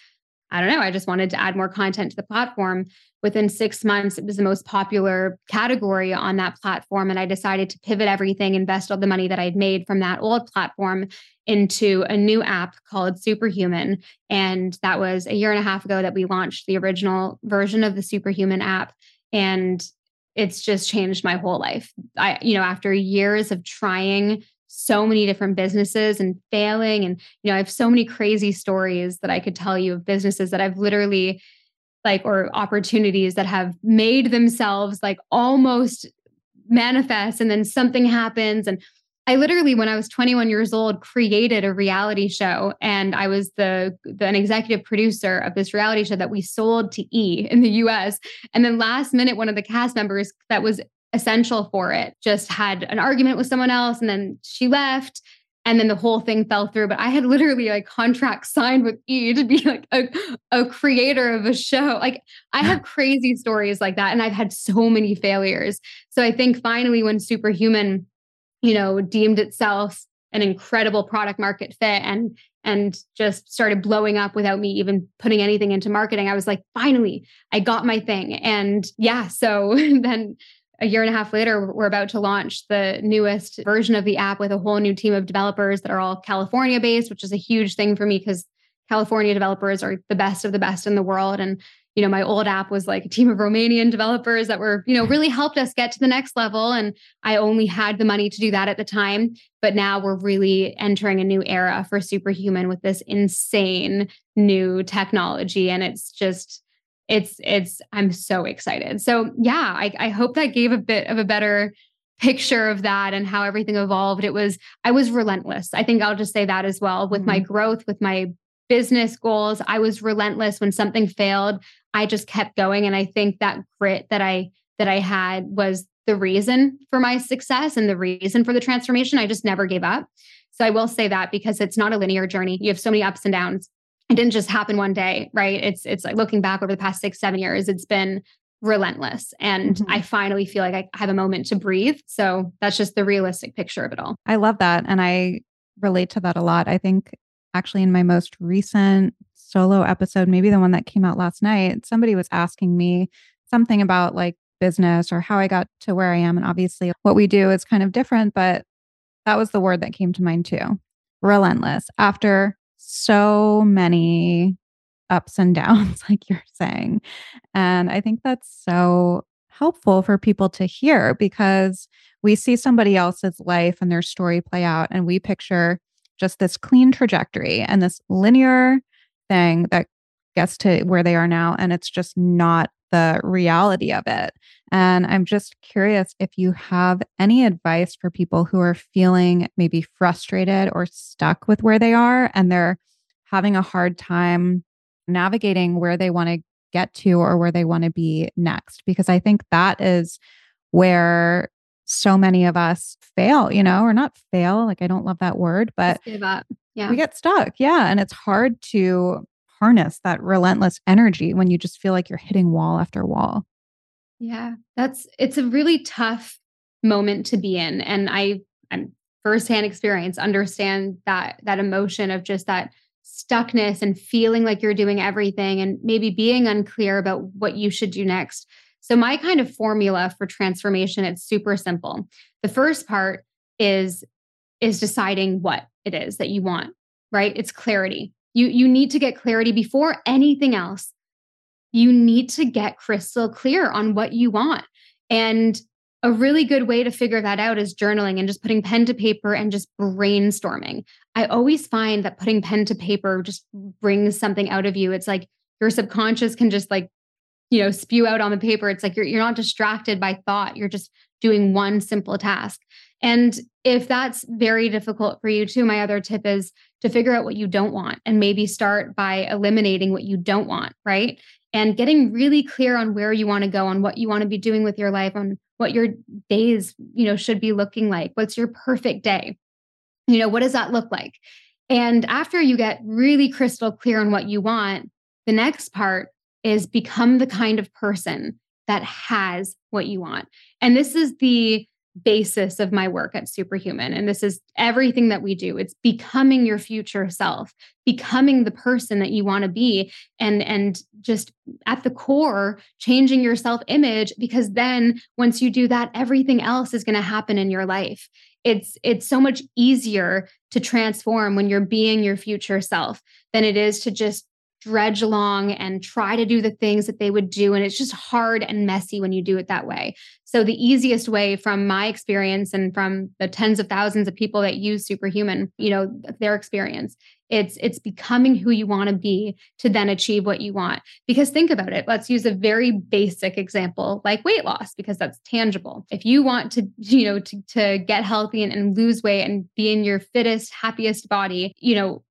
I don't know, I just wanted to add more content to the platform. Within six months, it was the most popular category on that platform. And I decided to pivot everything, invest all the money that I'd made from that old platform into a new app called Superhuman. And that was a year and a half ago that we launched the original version of the Superhuman app. And it's just changed my whole life. I, you know, after years of trying so many different businesses and failing and you know i have so many crazy stories that i could tell you of businesses that i've literally like or opportunities that have made themselves like almost manifest and then something happens and I literally, when I was 21 years old, created a reality show, and I was the, the an executive producer of this reality show that we sold to E in the U.S. And then last minute, one of the cast members that was essential for it. Just had an argument with someone else and then she left and then the whole thing fell through. But i had literally like contract signed with e to be like a, a creator of a show. Like i have crazy stories like that and i've had so many failures. So i think finally when superhuman you know deemed itself an incredible product market fit and and just started blowing up without me even putting anything into marketing i was like finally i got my thing. And yeah so then a year and a half later, we're about to launch the newest version of the app with a whole new team of developers that are all California based, which is a huge thing for me because California developers are the best of the best in the world. And, you know, my old app was like a team of Romanian developers that were, you know, really helped us get to the next level. And I only had the money to do that at the time. But now we're really entering a new era for Superhuman with this insane new technology. And it's just, it's it's i'm so excited. So yeah I, I hope that gave a bit of a better picture of that and how everything evolved. It was i was relentless. I think i'll just say that as well. With mm-hmm. my growth with my business goals i was relentless. When something failed i just kept going. And i think that grit that i that i had was the reason for my success and the reason for the transformation. I just never gave up. So i will say that because it's not a linear journey. You have so many ups and downs it didn't just happen one day, right? It's it's like looking back over the past six, seven years, it's been relentless. And mm-hmm. I finally feel like I have a moment to breathe. So that's just the realistic picture of it all. I love that. And I relate to that a lot. I think actually in my most recent solo episode, maybe the one that came out last night, somebody was asking me something about like business or how I got to where I am. And obviously what we do is kind of different, but that was the word that came to mind too. Relentless. After so many ups and downs, like you're saying. And I think that's so helpful for people to hear because we see somebody else's life and their story play out, and we picture just this clean trajectory and this linear thing that gets to where they are now. And it's just not the reality of it. And I'm just curious if you have any advice for people who are feeling maybe frustrated or stuck with where they are and they're having a hard time navigating where they want to get to or where they want to be next. Because I think that is where so many of us fail, you know, or not fail. Like, I don't love that word, but give up. Yeah. We get stuck. Yeah. And it's hard to harness that relentless energy when you just feel like you're hitting wall after wall. Yeah, that's it's a really tough moment to be in. And I I'm firsthand experience understand that that emotion of just that stuckness and feeling like you're doing everything and maybe being unclear about what you should do next. So my kind of formula for transformation it's super simple. The first part is is deciding what it is that you want, right? It's clarity. You you need to get clarity before anything else. You need to get crystal clear on what you want. And a really good way to figure that out is journaling and just putting pen to paper and just brainstorming. I always find that putting pen to paper just brings something out of you. It's like your subconscious can just like, you know, spew out on the paper. It's like you're you're not distracted by thought. You're just doing one simple task. And if that's very difficult for you too, my other tip is to figure out what you don't want and maybe start by eliminating what you don't want, right? And getting really clear on where you want to go, on what you want to be doing with your life, on what your days, you know, should be looking like. What's your perfect day? You know, what does that look like? And after you get really crystal clear on what you want, the next part is become the kind of person that has what you want. And this is the basis of my work at Superhuman. And this is everything that we do. It's becoming your future self, becoming the person that you want to be and and just at the core changing your self-image because then once you do that everything else is going to happen in your life. It's it's so much easier to transform when you're being your future self than it is to just dredge along and try to do the things that they would do. And it's just hard and messy when you do it that way. So, the easiest way from my experience and from the tens of thousands of people that use Superhuman, you know, their experience, it's it's becoming who you want to be to then achieve what you want. Because think about it. Let's use a very basic example like weight loss, because that's tangible. If you want to, you know, to, to get healthy and, and lose weight and be in your fittest, happiest body, you know,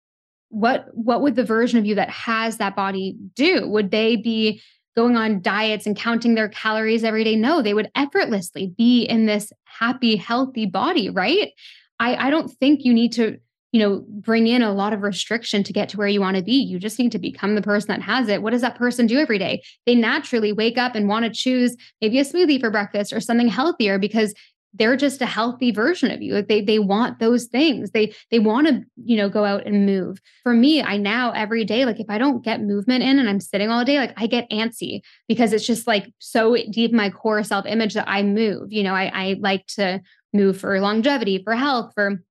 what what would the version of you that has that body do? Would they be going on diets and counting their calories every day? No they would effortlessly be in this happy healthy body right? I i don't think you need to you know bring in a lot of restriction to get to where you want to be. You just need to become the person that has it. What does that person do every day? They naturally wake up and want to choose maybe a smoothie for breakfast or something healthier because they're just a healthy version of you. They they want those things. They they want to you know go out and move. For me i now every day like if i don't get movement in and i'm sitting all day like i get antsy because it's just like so deep in my core self image that i move. You know i i like to move for longevity for health for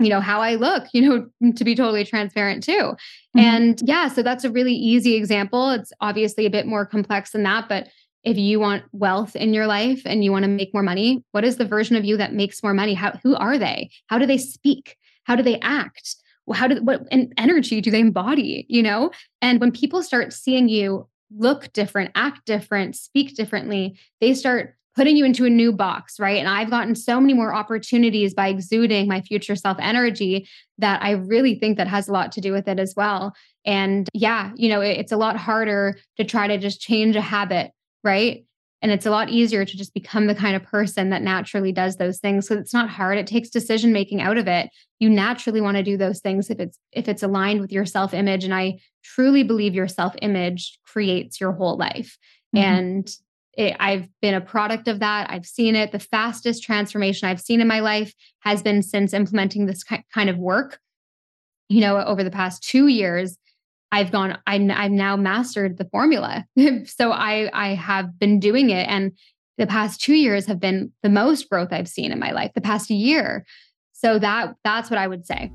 you know how i look you know to be totally transparent too. Mm-hmm. and yeah so that's a really easy example. It's obviously a bit more complex than that but if you want wealth in your life and you want to make more money, what is the version of you that makes more money? How who are they? How do they speak? How do they act? How do what energy do they embody? You know, and when people start seeing you look different, act different, speak differently, they start putting you into a new box, right? And I've gotten so many more opportunities by exuding my future self energy that I really think that has a lot to do with it as well. And yeah, you know, it's a lot harder to try to just change a habit right? And it's a lot easier to just become the kind of person that naturally does those things. So it's not hard. It takes decision making out of it. You naturally want to do those things if it's if it's aligned with your self-image. And I truly believe your self-image creates your whole life. Mm-hmm. And it, I've been a product of that. I've seen it. The fastest transformation I've seen in my life has been since implementing this kind of work. You know, over the past two years, I've gone, I, I've now mastered the formula. so I, I have been doing it. And the past two years have been the most growth I've seen in my life, the past year. So that that's what I would say.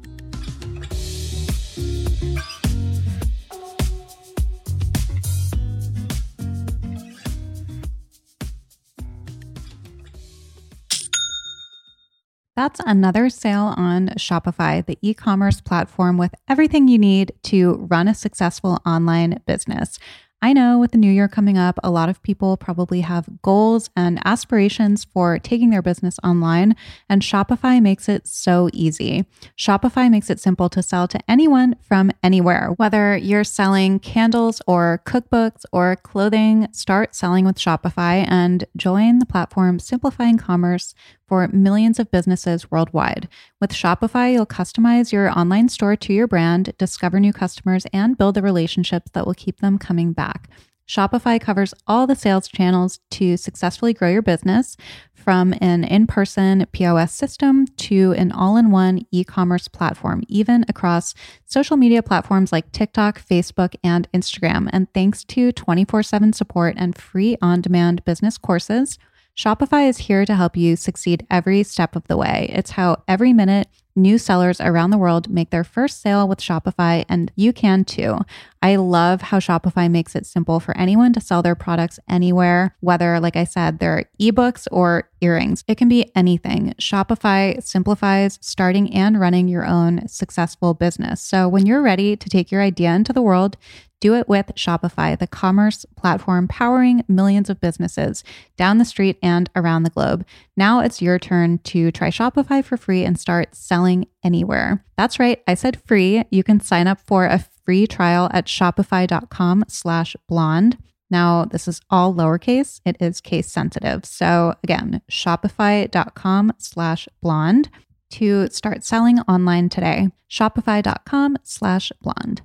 That's another sale on Shopify, the e commerce platform with everything you need to run a successful online business. I know with the new year coming up, a lot of people probably have goals and aspirations for taking their business online, and Shopify makes it so easy. Shopify makes it simple to sell to anyone from anywhere. Whether you're selling candles or cookbooks or clothing, start selling with Shopify and join the platform simplifying commerce for millions of businesses worldwide. With Shopify, you'll customize your online store to your brand, discover new customers, and build the relationships that will keep them coming back. Shopify covers all the sales channels to successfully grow your business from an in person POS system to an all in one e commerce platform, even across social media platforms like TikTok, Facebook, and Instagram. And thanks to 24 7 support and free on demand business courses, Shopify is here to help you succeed every step of the way. It's how every minute new sellers around the world make their first sale with Shopify, and you can too. I love how Shopify makes it simple for anyone to sell their products anywhere, whether, like I said, they're ebooks or earrings. It can be anything. Shopify simplifies starting and running your own successful business. So when you're ready to take your idea into the world, do it with Shopify, the commerce platform powering millions of businesses down the street and around the globe. Now it's your turn to try Shopify for free and start selling anywhere. That's right, I said free. You can sign up for a free trial at shopify.com slash blonde. Now, this is all lowercase. It is case sensitive. So again, shopify.com slash blonde to start selling online today. Shopify.com slash blonde.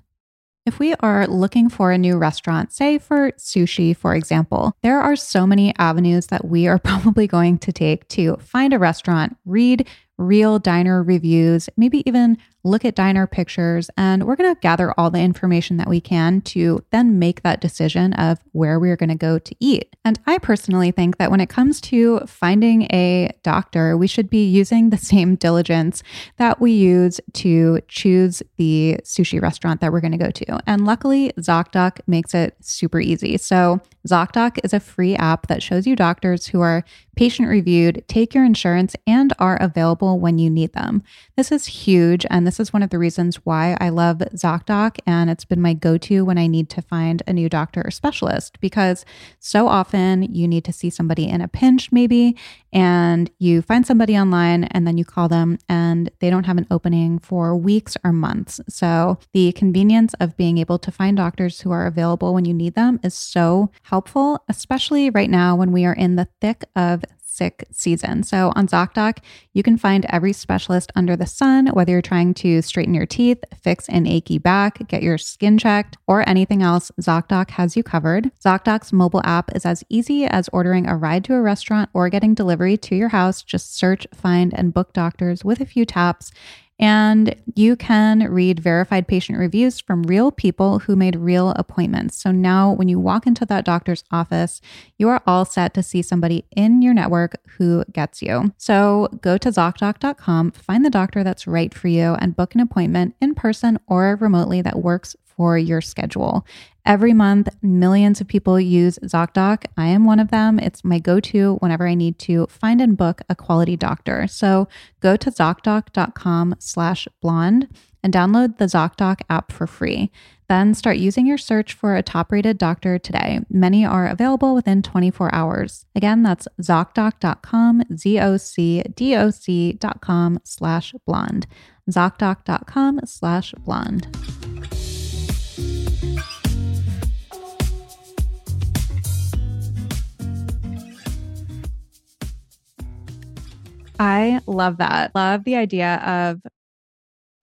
If we are looking for a new restaurant, say for sushi, for example, there are so many avenues that we are probably going to take to find a restaurant, read real diner reviews, maybe even look at diner pictures, and we're going to gather all the information that we can to then make that decision of where we're going to go to eat. And I personally think that when it comes to finding a doctor, we should be using the same diligence that we use to choose the sushi restaurant that we're going to go to. And luckily, ZocDoc makes it super easy. So, ZocDoc is a free app that shows you doctors who are patient reviewed, take your insurance, and are available when you need them. This is huge, and this is one of the reasons why I love ZocDoc, and it's been my go to when I need to find a new doctor or specialist because so often you need to see somebody in a pinch, maybe, and you find somebody online and then you call them and they don't have an opening for weeks or months. So, the convenience of being able to find doctors who are available when you need them is so helpful, especially right now when we are in the thick of sick season. So on ZocDoc, you can find every specialist under the sun, whether you're trying to straighten your teeth, fix an achy back, get your skin checked, or anything else, ZocDoc has you covered. ZocDoc's mobile app is as easy as ordering a ride to a restaurant or getting delivery to your house. Just search, find, and book doctors with a few taps. And you can read verified patient reviews from real people who made real appointments. So now, when you walk into that doctor's office, you are all set to see somebody in your network who gets you. So go to ZocDoc.com, find the doctor that's right for you, and book an appointment in person or remotely that works for your schedule. Every month, millions of people use ZocDoc. I am one of them. It's my go to whenever I need to find and book a quality doctor. So go to ZocDoc.com slash blonde and download the ZocDoc app for free. Then start using your search for a top rated doctor today. Many are available within 24 hours. Again, that's ZocDoc.com, Z O C D O C.com slash blonde. ZocDoc.com slash blonde. I love that. Love the idea of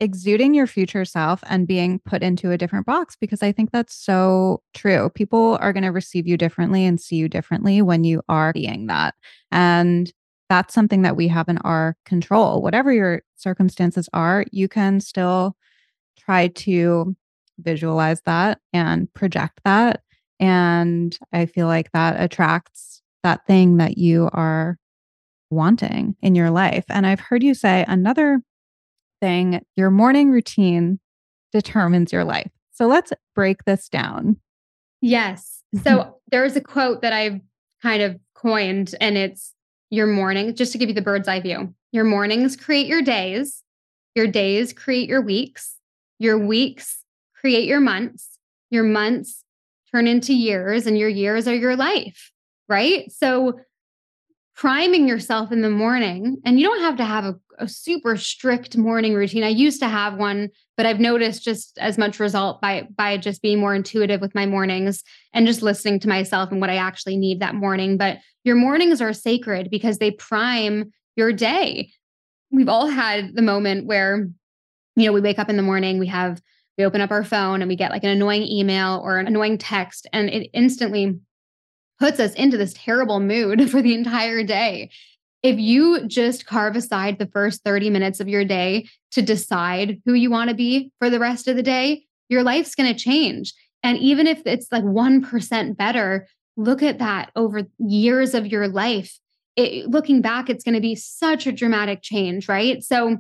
exuding your future self and being put into a different box because I think that's so true. People are going to receive you differently and see you differently when you are being that. And that's something that we have in our control. Whatever your circumstances are, you can still try to visualize that and project that. And I feel like that attracts that thing that you are wanting in your life. And I've heard you say another thing your morning routine determines your life. So let's break this down. Yes. So mm-hmm. there's a quote that I've kind of coined, and it's your morning, just to give you the bird's eye view. Your mornings create your days, your days create your weeks, your weeks create your months, your months turn into years, and your years are your life, right? So priming yourself in the morning and you don't have to have a, a, super strict morning routine. I used to have one but i've noticed just as much result by by just being more intuitive with my mornings and just listening to myself and what i actually need that morning. But your mornings are sacred because they prime your day. We've all had the moment where you know we wake up in the morning we have we open up our phone and we get like an annoying email or an annoying text and it instantly puts us into this terrible mood for the entire day. If you just carve aside the first 30 minutes of your day to decide who you want to be for the rest of the day, your life's going to change. And even if it's like 1% better, look at that over years of your life. It, looking back, it's going to be such a dramatic change, right? So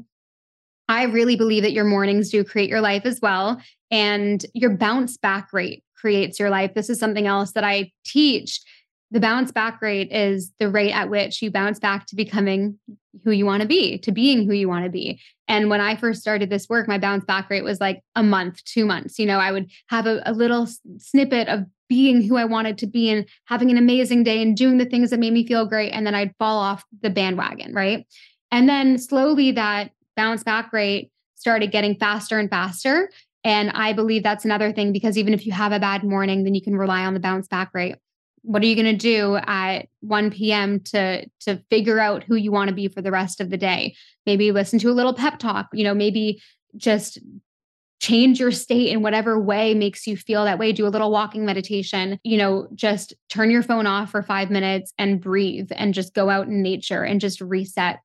I really believe that your mornings do create your life as well. And your bounce back rate creates your life. This is something else that I teach. The bounce back rate is the rate at which you bounce back to becoming who you want to be, to being who you want to be. And when I first started this work, my bounce back rate was like a month, two months. You know, I would have a, a little snippet of being who I wanted to be and having an amazing day and doing the things that made me feel great. And then I'd fall off the bandwagon, right? And then slowly that bounce back rate started getting faster and faster. And I believe that's another thing because even if you have a bad morning, then you can rely on the bounce back rate. What are you going to do at 1 p.m. to to figure out who you want to be for the rest of the day? Maybe listen to a little pep talk, you know, maybe just change your state in whatever way makes you feel that way. Do a little walking meditation, you know, just turn your phone off for 5 minutes and breathe and just go out in nature and just reset.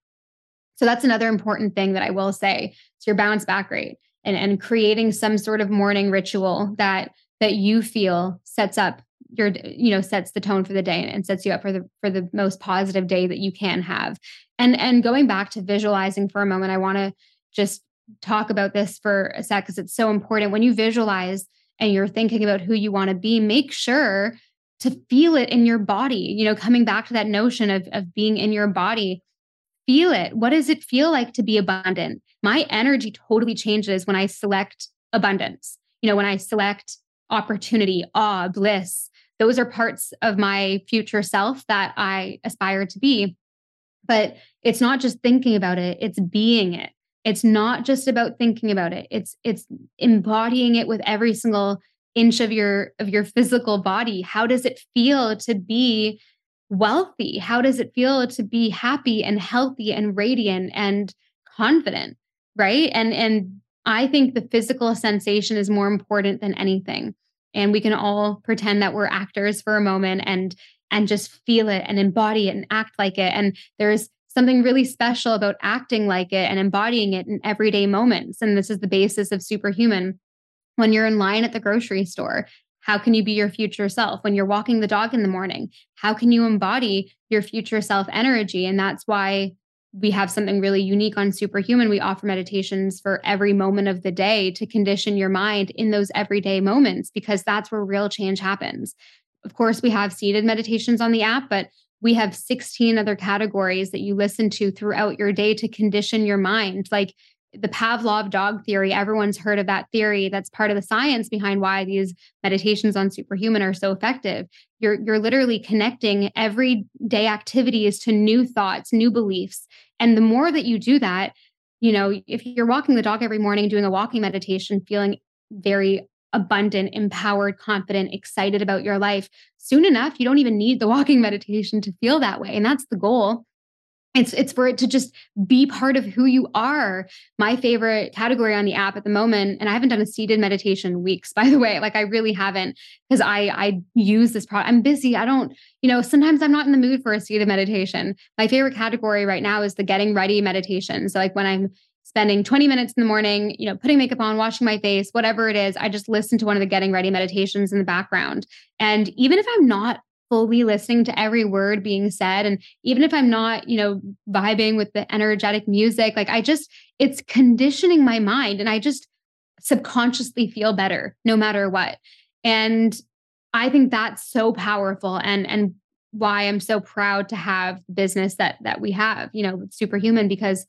So that's another important thing that I will say. It's your bounce back rate and, and creating some sort of morning ritual that that you feel sets up your you know sets the tone for the day and sets you up for the for the most positive day that you can have. And and going back to visualizing for a moment i want to just talk about this for a sec because it's so important. When you visualize and you're thinking about who you want to be make sure to feel it in your body you know coming back to that notion of of being in your body feel it what does it feel like to be abundant my energy totally changes when I select abundance. You know, when I select opportunity, awe, bliss, those are parts of my future self that I aspire to be. But it's not just thinking about it, it's being it. It's not just about thinking about it. It's it's embodying it with every single inch of your of your physical body. How does it feel to be wealthy? How does it feel to be happy and healthy and radiant and confident? right and and i think the physical sensation is more important than anything and we can all pretend that we're actors for a moment and and just feel it and embody it and act like it and there's something really special about acting like it and embodying it in everyday moments and this is the basis of superhuman when you're in line at the grocery store how can you be your future self when you're walking the dog in the morning how can you embody your future self energy and that's why we have something really unique on Superhuman. We offer meditations for every moment of the day to condition your mind in those everyday moments because that's where real change happens. Of course, we have seated meditations on the app, but we have 16 other categories that you listen to throughout your day to condition your mind. Like the Pavlov dog theory, everyone's heard of that theory. That's part of the science behind why these meditations on superhuman are so effective. You're you're literally connecting everyday activities to new thoughts, new beliefs. And the more that you do that, you know, if you're walking the dog every morning doing a walking meditation, feeling very abundant, empowered, confident, excited about your life, soon enough, you don't even need the walking meditation to feel that way. And that's the goal it's it's for it to just be part of who you are. My favorite category on the app at the moment and i haven't done a seated meditation weeks by the way like i really haven't because i i use this product i'm busy i don't you know sometimes i'm not in the mood for a seated meditation. My favorite category right now is the getting ready meditation. So like when i'm spending 20 minutes in the morning you know putting makeup on washing my face whatever it is i just listen to one of the getting ready meditations in the background. And even if i'm not fully listening to every word being said. And even if i'm not you know vibing with the energetic music like i just it's conditioning my mind and i just subconsciously feel better no matter what. And i think that's so powerful and and why i'm so proud to have the business that that we have you know superhuman because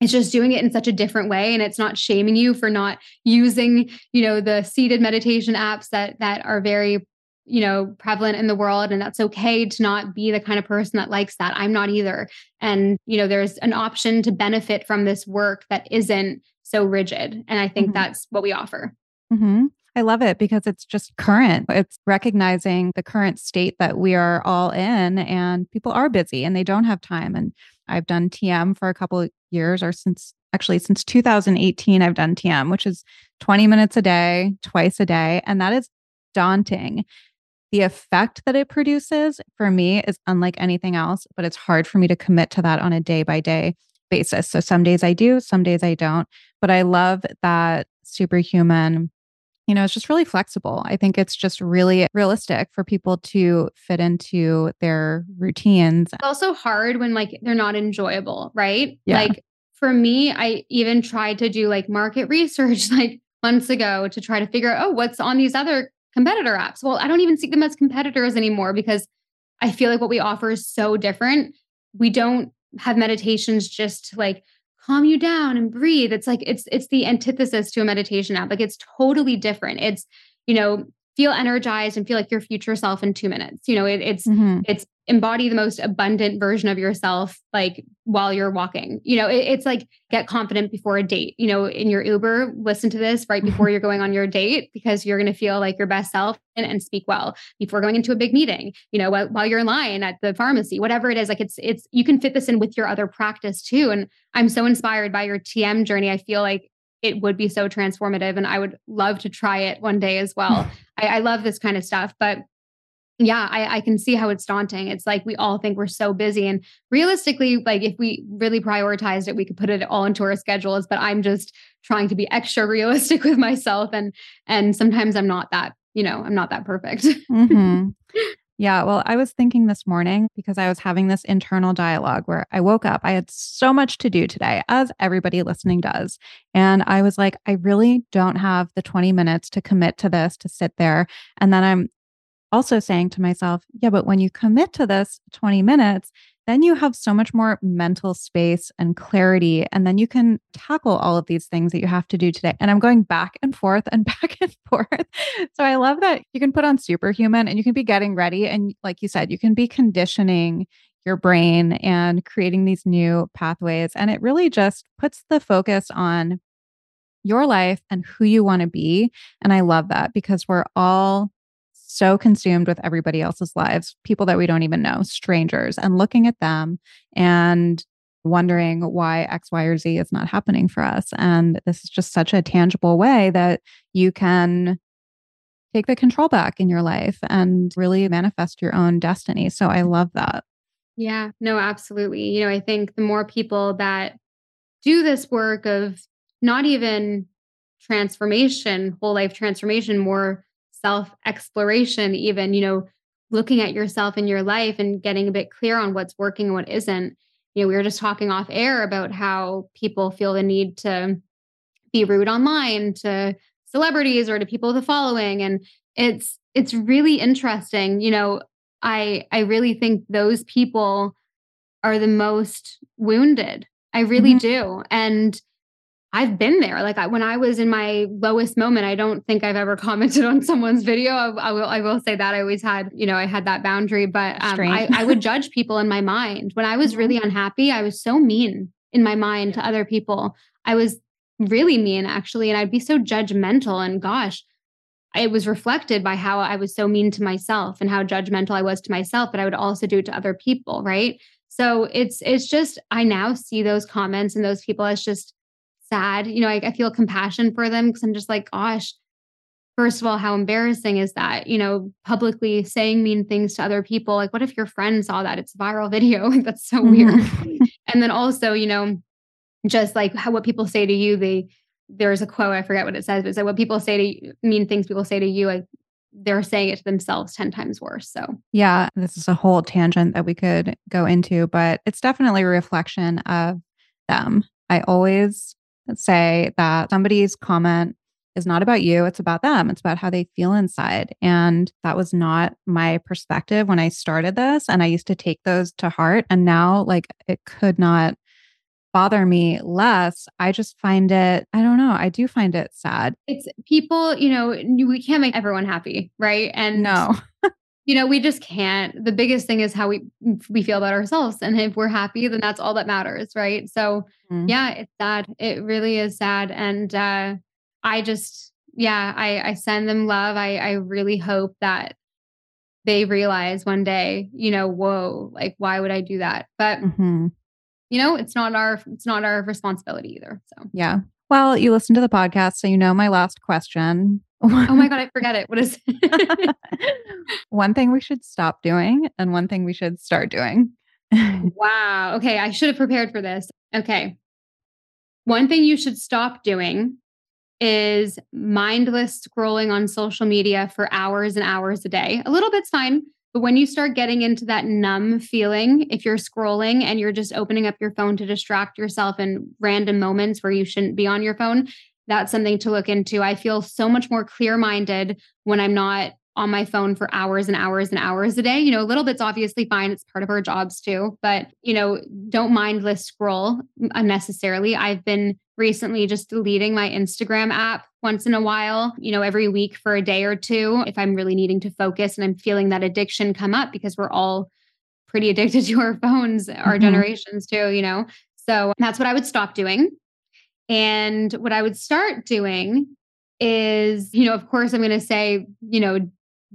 it's just doing it in such a different way and it's not shaming you for not using you know the seated meditation apps that that are very you know prevalent in the world and that's okay to not be the kind of person that likes that i'm not either and you know there's an option to benefit from this work that isn't so rigid and i think mm-hmm. that's what we offer mm-hmm. I love it because it's just current. It's recognizing the current state that we are all in, and people are busy and they don't have time. And I've done TM for a couple of years, or since actually since 2018, I've done TM, which is 20 minutes a day, twice a day. And that is daunting the effect that it produces for me is unlike anything else, but it's hard for me to commit to that on a day by day basis. So some days I do, some days I don't. But I love that superhuman, you know, it's just really flexible. I think it's just really realistic for people to fit into their routines. It's also hard when like they're not enjoyable, right? Yeah. Like for me, I even tried to do like market research like months ago to try to figure out, oh, what's on these other competitor apps? Well, I don't even see them as competitors anymore because I feel like what we offer is so different. We don't have meditations just to like calm you down and breathe. It's like it's it's the antithesis to a meditation app. Like it's totally different. It's, you know, feel energized and feel like your future self in two minutes. You know, it, it's mm-hmm. it's embody the most abundant version of yourself like while you're walking. You know it, it's like get confident before a date. You know in your uber listen to this right before mm-hmm. you're going on your date because you're going to feel like your best self and, and, speak well. Before going into a big meeting you know while, while you're in line at the pharmacy whatever it is like it's it's you can fit this in with your other practice too. And i'm so inspired by your tm journey. I feel like it would be so transformative and i would love to try it one day as well. I, I love this kind of stuff but yeah, I, I, can see how it's daunting. It's like we all think we're so busy. And realistically, like if we really prioritized it, we could put it all into our schedules. But I'm just trying to be extra realistic with myself. And and sometimes I'm not that, you know, I'm not that perfect. mm-hmm. Yeah. Well, I was thinking this morning because I was having this internal dialogue where I woke up. I had so much to do today, as everybody listening does. And I was like, I really don't have the 20 minutes to commit to this, to sit there. And then I'm also saying to myself, yeah, but when you commit to this 20 minutes, then you have so much more mental space and clarity. And then you can tackle all of these things that you have to do today. And I'm going back and forth and back and forth. So I love that you can put on superhuman and you can be getting ready. And like you said, you can be conditioning your brain and creating these new pathways. And it really just puts the focus on your life and who you want to be. And I love that because we're all so consumed with everybody else's lives, people that we don't even know, strangers, and looking at them and wondering why X, Y, or Z is not happening for us. And this is just such a tangible way that you can take the control back in your life and really manifest your own destiny. So I love that. Yeah, no, absolutely. You know, I think the more people that do this work of not even transformation, whole life transformation, more self exploration, even, you know, looking at yourself in your life and getting a bit clear on what's working and what isn't. You know, we were just talking off air about how people feel the need to be rude online to celebrities or to people with a following. And it's it's really interesting. You know, I I really think those people are the most wounded. I really mm-hmm. do. And I've been there. Like I, when I was in my lowest moment, I don't think I've ever commented on someone's video. I, I will. I will say that I always had, you know, I had that boundary. But um, I, I, would judge people in my mind. When I was mm-hmm. really unhappy, I was so mean in my mind to other people. I was really mean actually, and I'd be so judgmental. And gosh, it was reflected by how I was so mean to myself and how judgmental I was to myself. But I would also do it to other people, right? So it's it's just I now see those comments and those people as just sad. You know, I, I feel compassion for them because I'm just like, gosh, first of all, how embarrassing is that? You know, publicly saying mean things to other people. Like, what if your friend saw that? It's a viral video. Like, that's so weird. Mm-hmm. and then also, you know, just like how what people say to you, they there's a quote, I forget what it says, but it's like what people say to you, mean things people say to you, like they're saying it to themselves 10 times worse. So, yeah, this is a whole tangent that we could go into, but it's definitely a reflection of them. I always say that somebody's comment is not about you, it's about them. It's about how they feel inside. And that was not my perspective when I started this. And I used to take those to heart. And now, like, it could not bother me less. I just find it, I don't know, I do find it sad. It's people, you know, we can't make everyone happy, right? And no. you know we just can't the biggest thing is how we we feel about ourselves and if we're happy then that's all that matters right so mm-hmm. yeah it's sad it really is sad and uh i just yeah i i send them love i i really hope that they realize one day you know whoa like why would i do that but mm-hmm. you know it's not our it's not our responsibility either so yeah well you listen to the podcast so you know my last question oh my God, I forget it. What is it? one thing we should stop doing and one thing we should start doing. wow. Okay. I should have prepared for this. Okay. One thing you should stop doing is mindless scrolling on social media for hours and hours a day. A little bit's fine, But when you start getting into that numb feeling, if you're scrolling and you're just opening up your phone to distract yourself in random moments where you shouldn't be on your phone, that's something to look into. I feel so much more clear minded when I'm not on my phone for hours and hours and hours a day. You know, a little bit's obviously fine. It's part of our jobs too, but you know, don't mindless scroll unnecessarily. I've been recently just deleting my Instagram app once in a while, you know, every week for a day or two if I'm really needing to focus and I'm feeling that addiction come up because we're all pretty addicted to our phones, our mm-hmm. generations too, you know. So that's what I would stop doing. And what I would start doing is, you know, of course, I'm going to say, you know,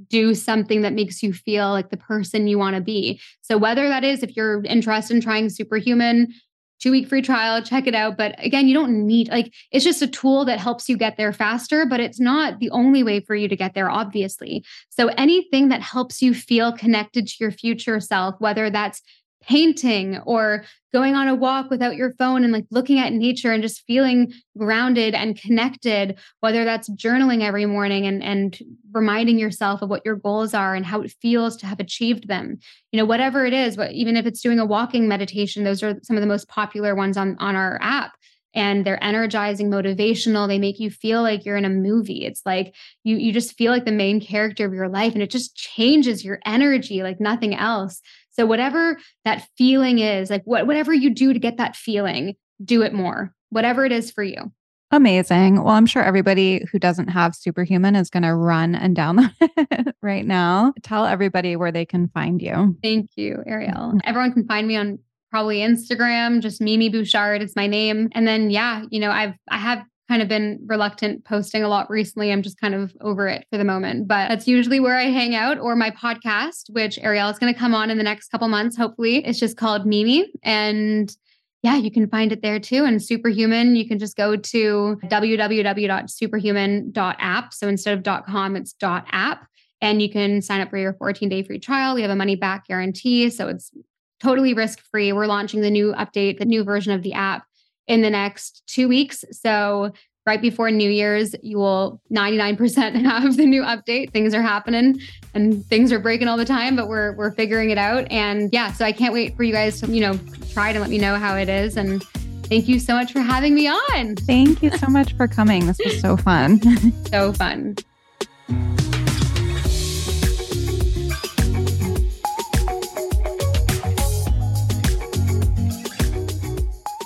do something that makes you feel like the person you want to be. So whether that is if you're interested in trying superhuman, two week free trial, check it out. But again, you don't need like it's just a tool that helps you get there faster, but it's not the only way for you to get there, obviously. So anything that helps you feel connected to your future self, whether that's painting or going on a walk without your phone and like looking at nature and just feeling grounded and connected whether that's journaling every morning and and reminding yourself of what your goals are and how it feels to have achieved them. You know whatever it is but even if it's doing a walking meditation those are some of the most popular ones on on our app. And they're energizing motivational. They make you feel like you're in a movie. It's like you you just feel like the main character of your life and it just changes your energy like nothing else so whatever that feeling is, like what, whatever you do to get that feeling, do it more, whatever it is for you. Amazing. Well, I'm sure everybody who doesn't have Superhuman is going to run and download it right now. Tell everybody where they can find you. Thank you, Arielle. Mm-hmm. Everyone can find me on probably Instagram, just Mimi Bouchard. It's my name. And then, yeah, you know, I've, I have kind of been reluctant posting a lot recently. I'm just kind of over it for the moment, but that's usually where I hang out or my podcast, which Arielle is going to come on in the next couple months. Hopefully it's just called Mimi and yeah, you can find it there too. And Superhuman, you can just go to www.superhuman.app. So instead of .com, it's .app. And you can sign up for your 14 day free trial. We have a money back guarantee. So it's totally risk free. We're launching the new update, the new version of the app in the next two weeks. So right before New Year's, you will 99% have the new update. Things are happening and things are breaking all the time, but we're we're figuring it out. And yeah, so I can't wait for you guys to, you know, try to let me know how it is. And thank you so much for having me on. Thank you so much for coming. This was so fun. so fun.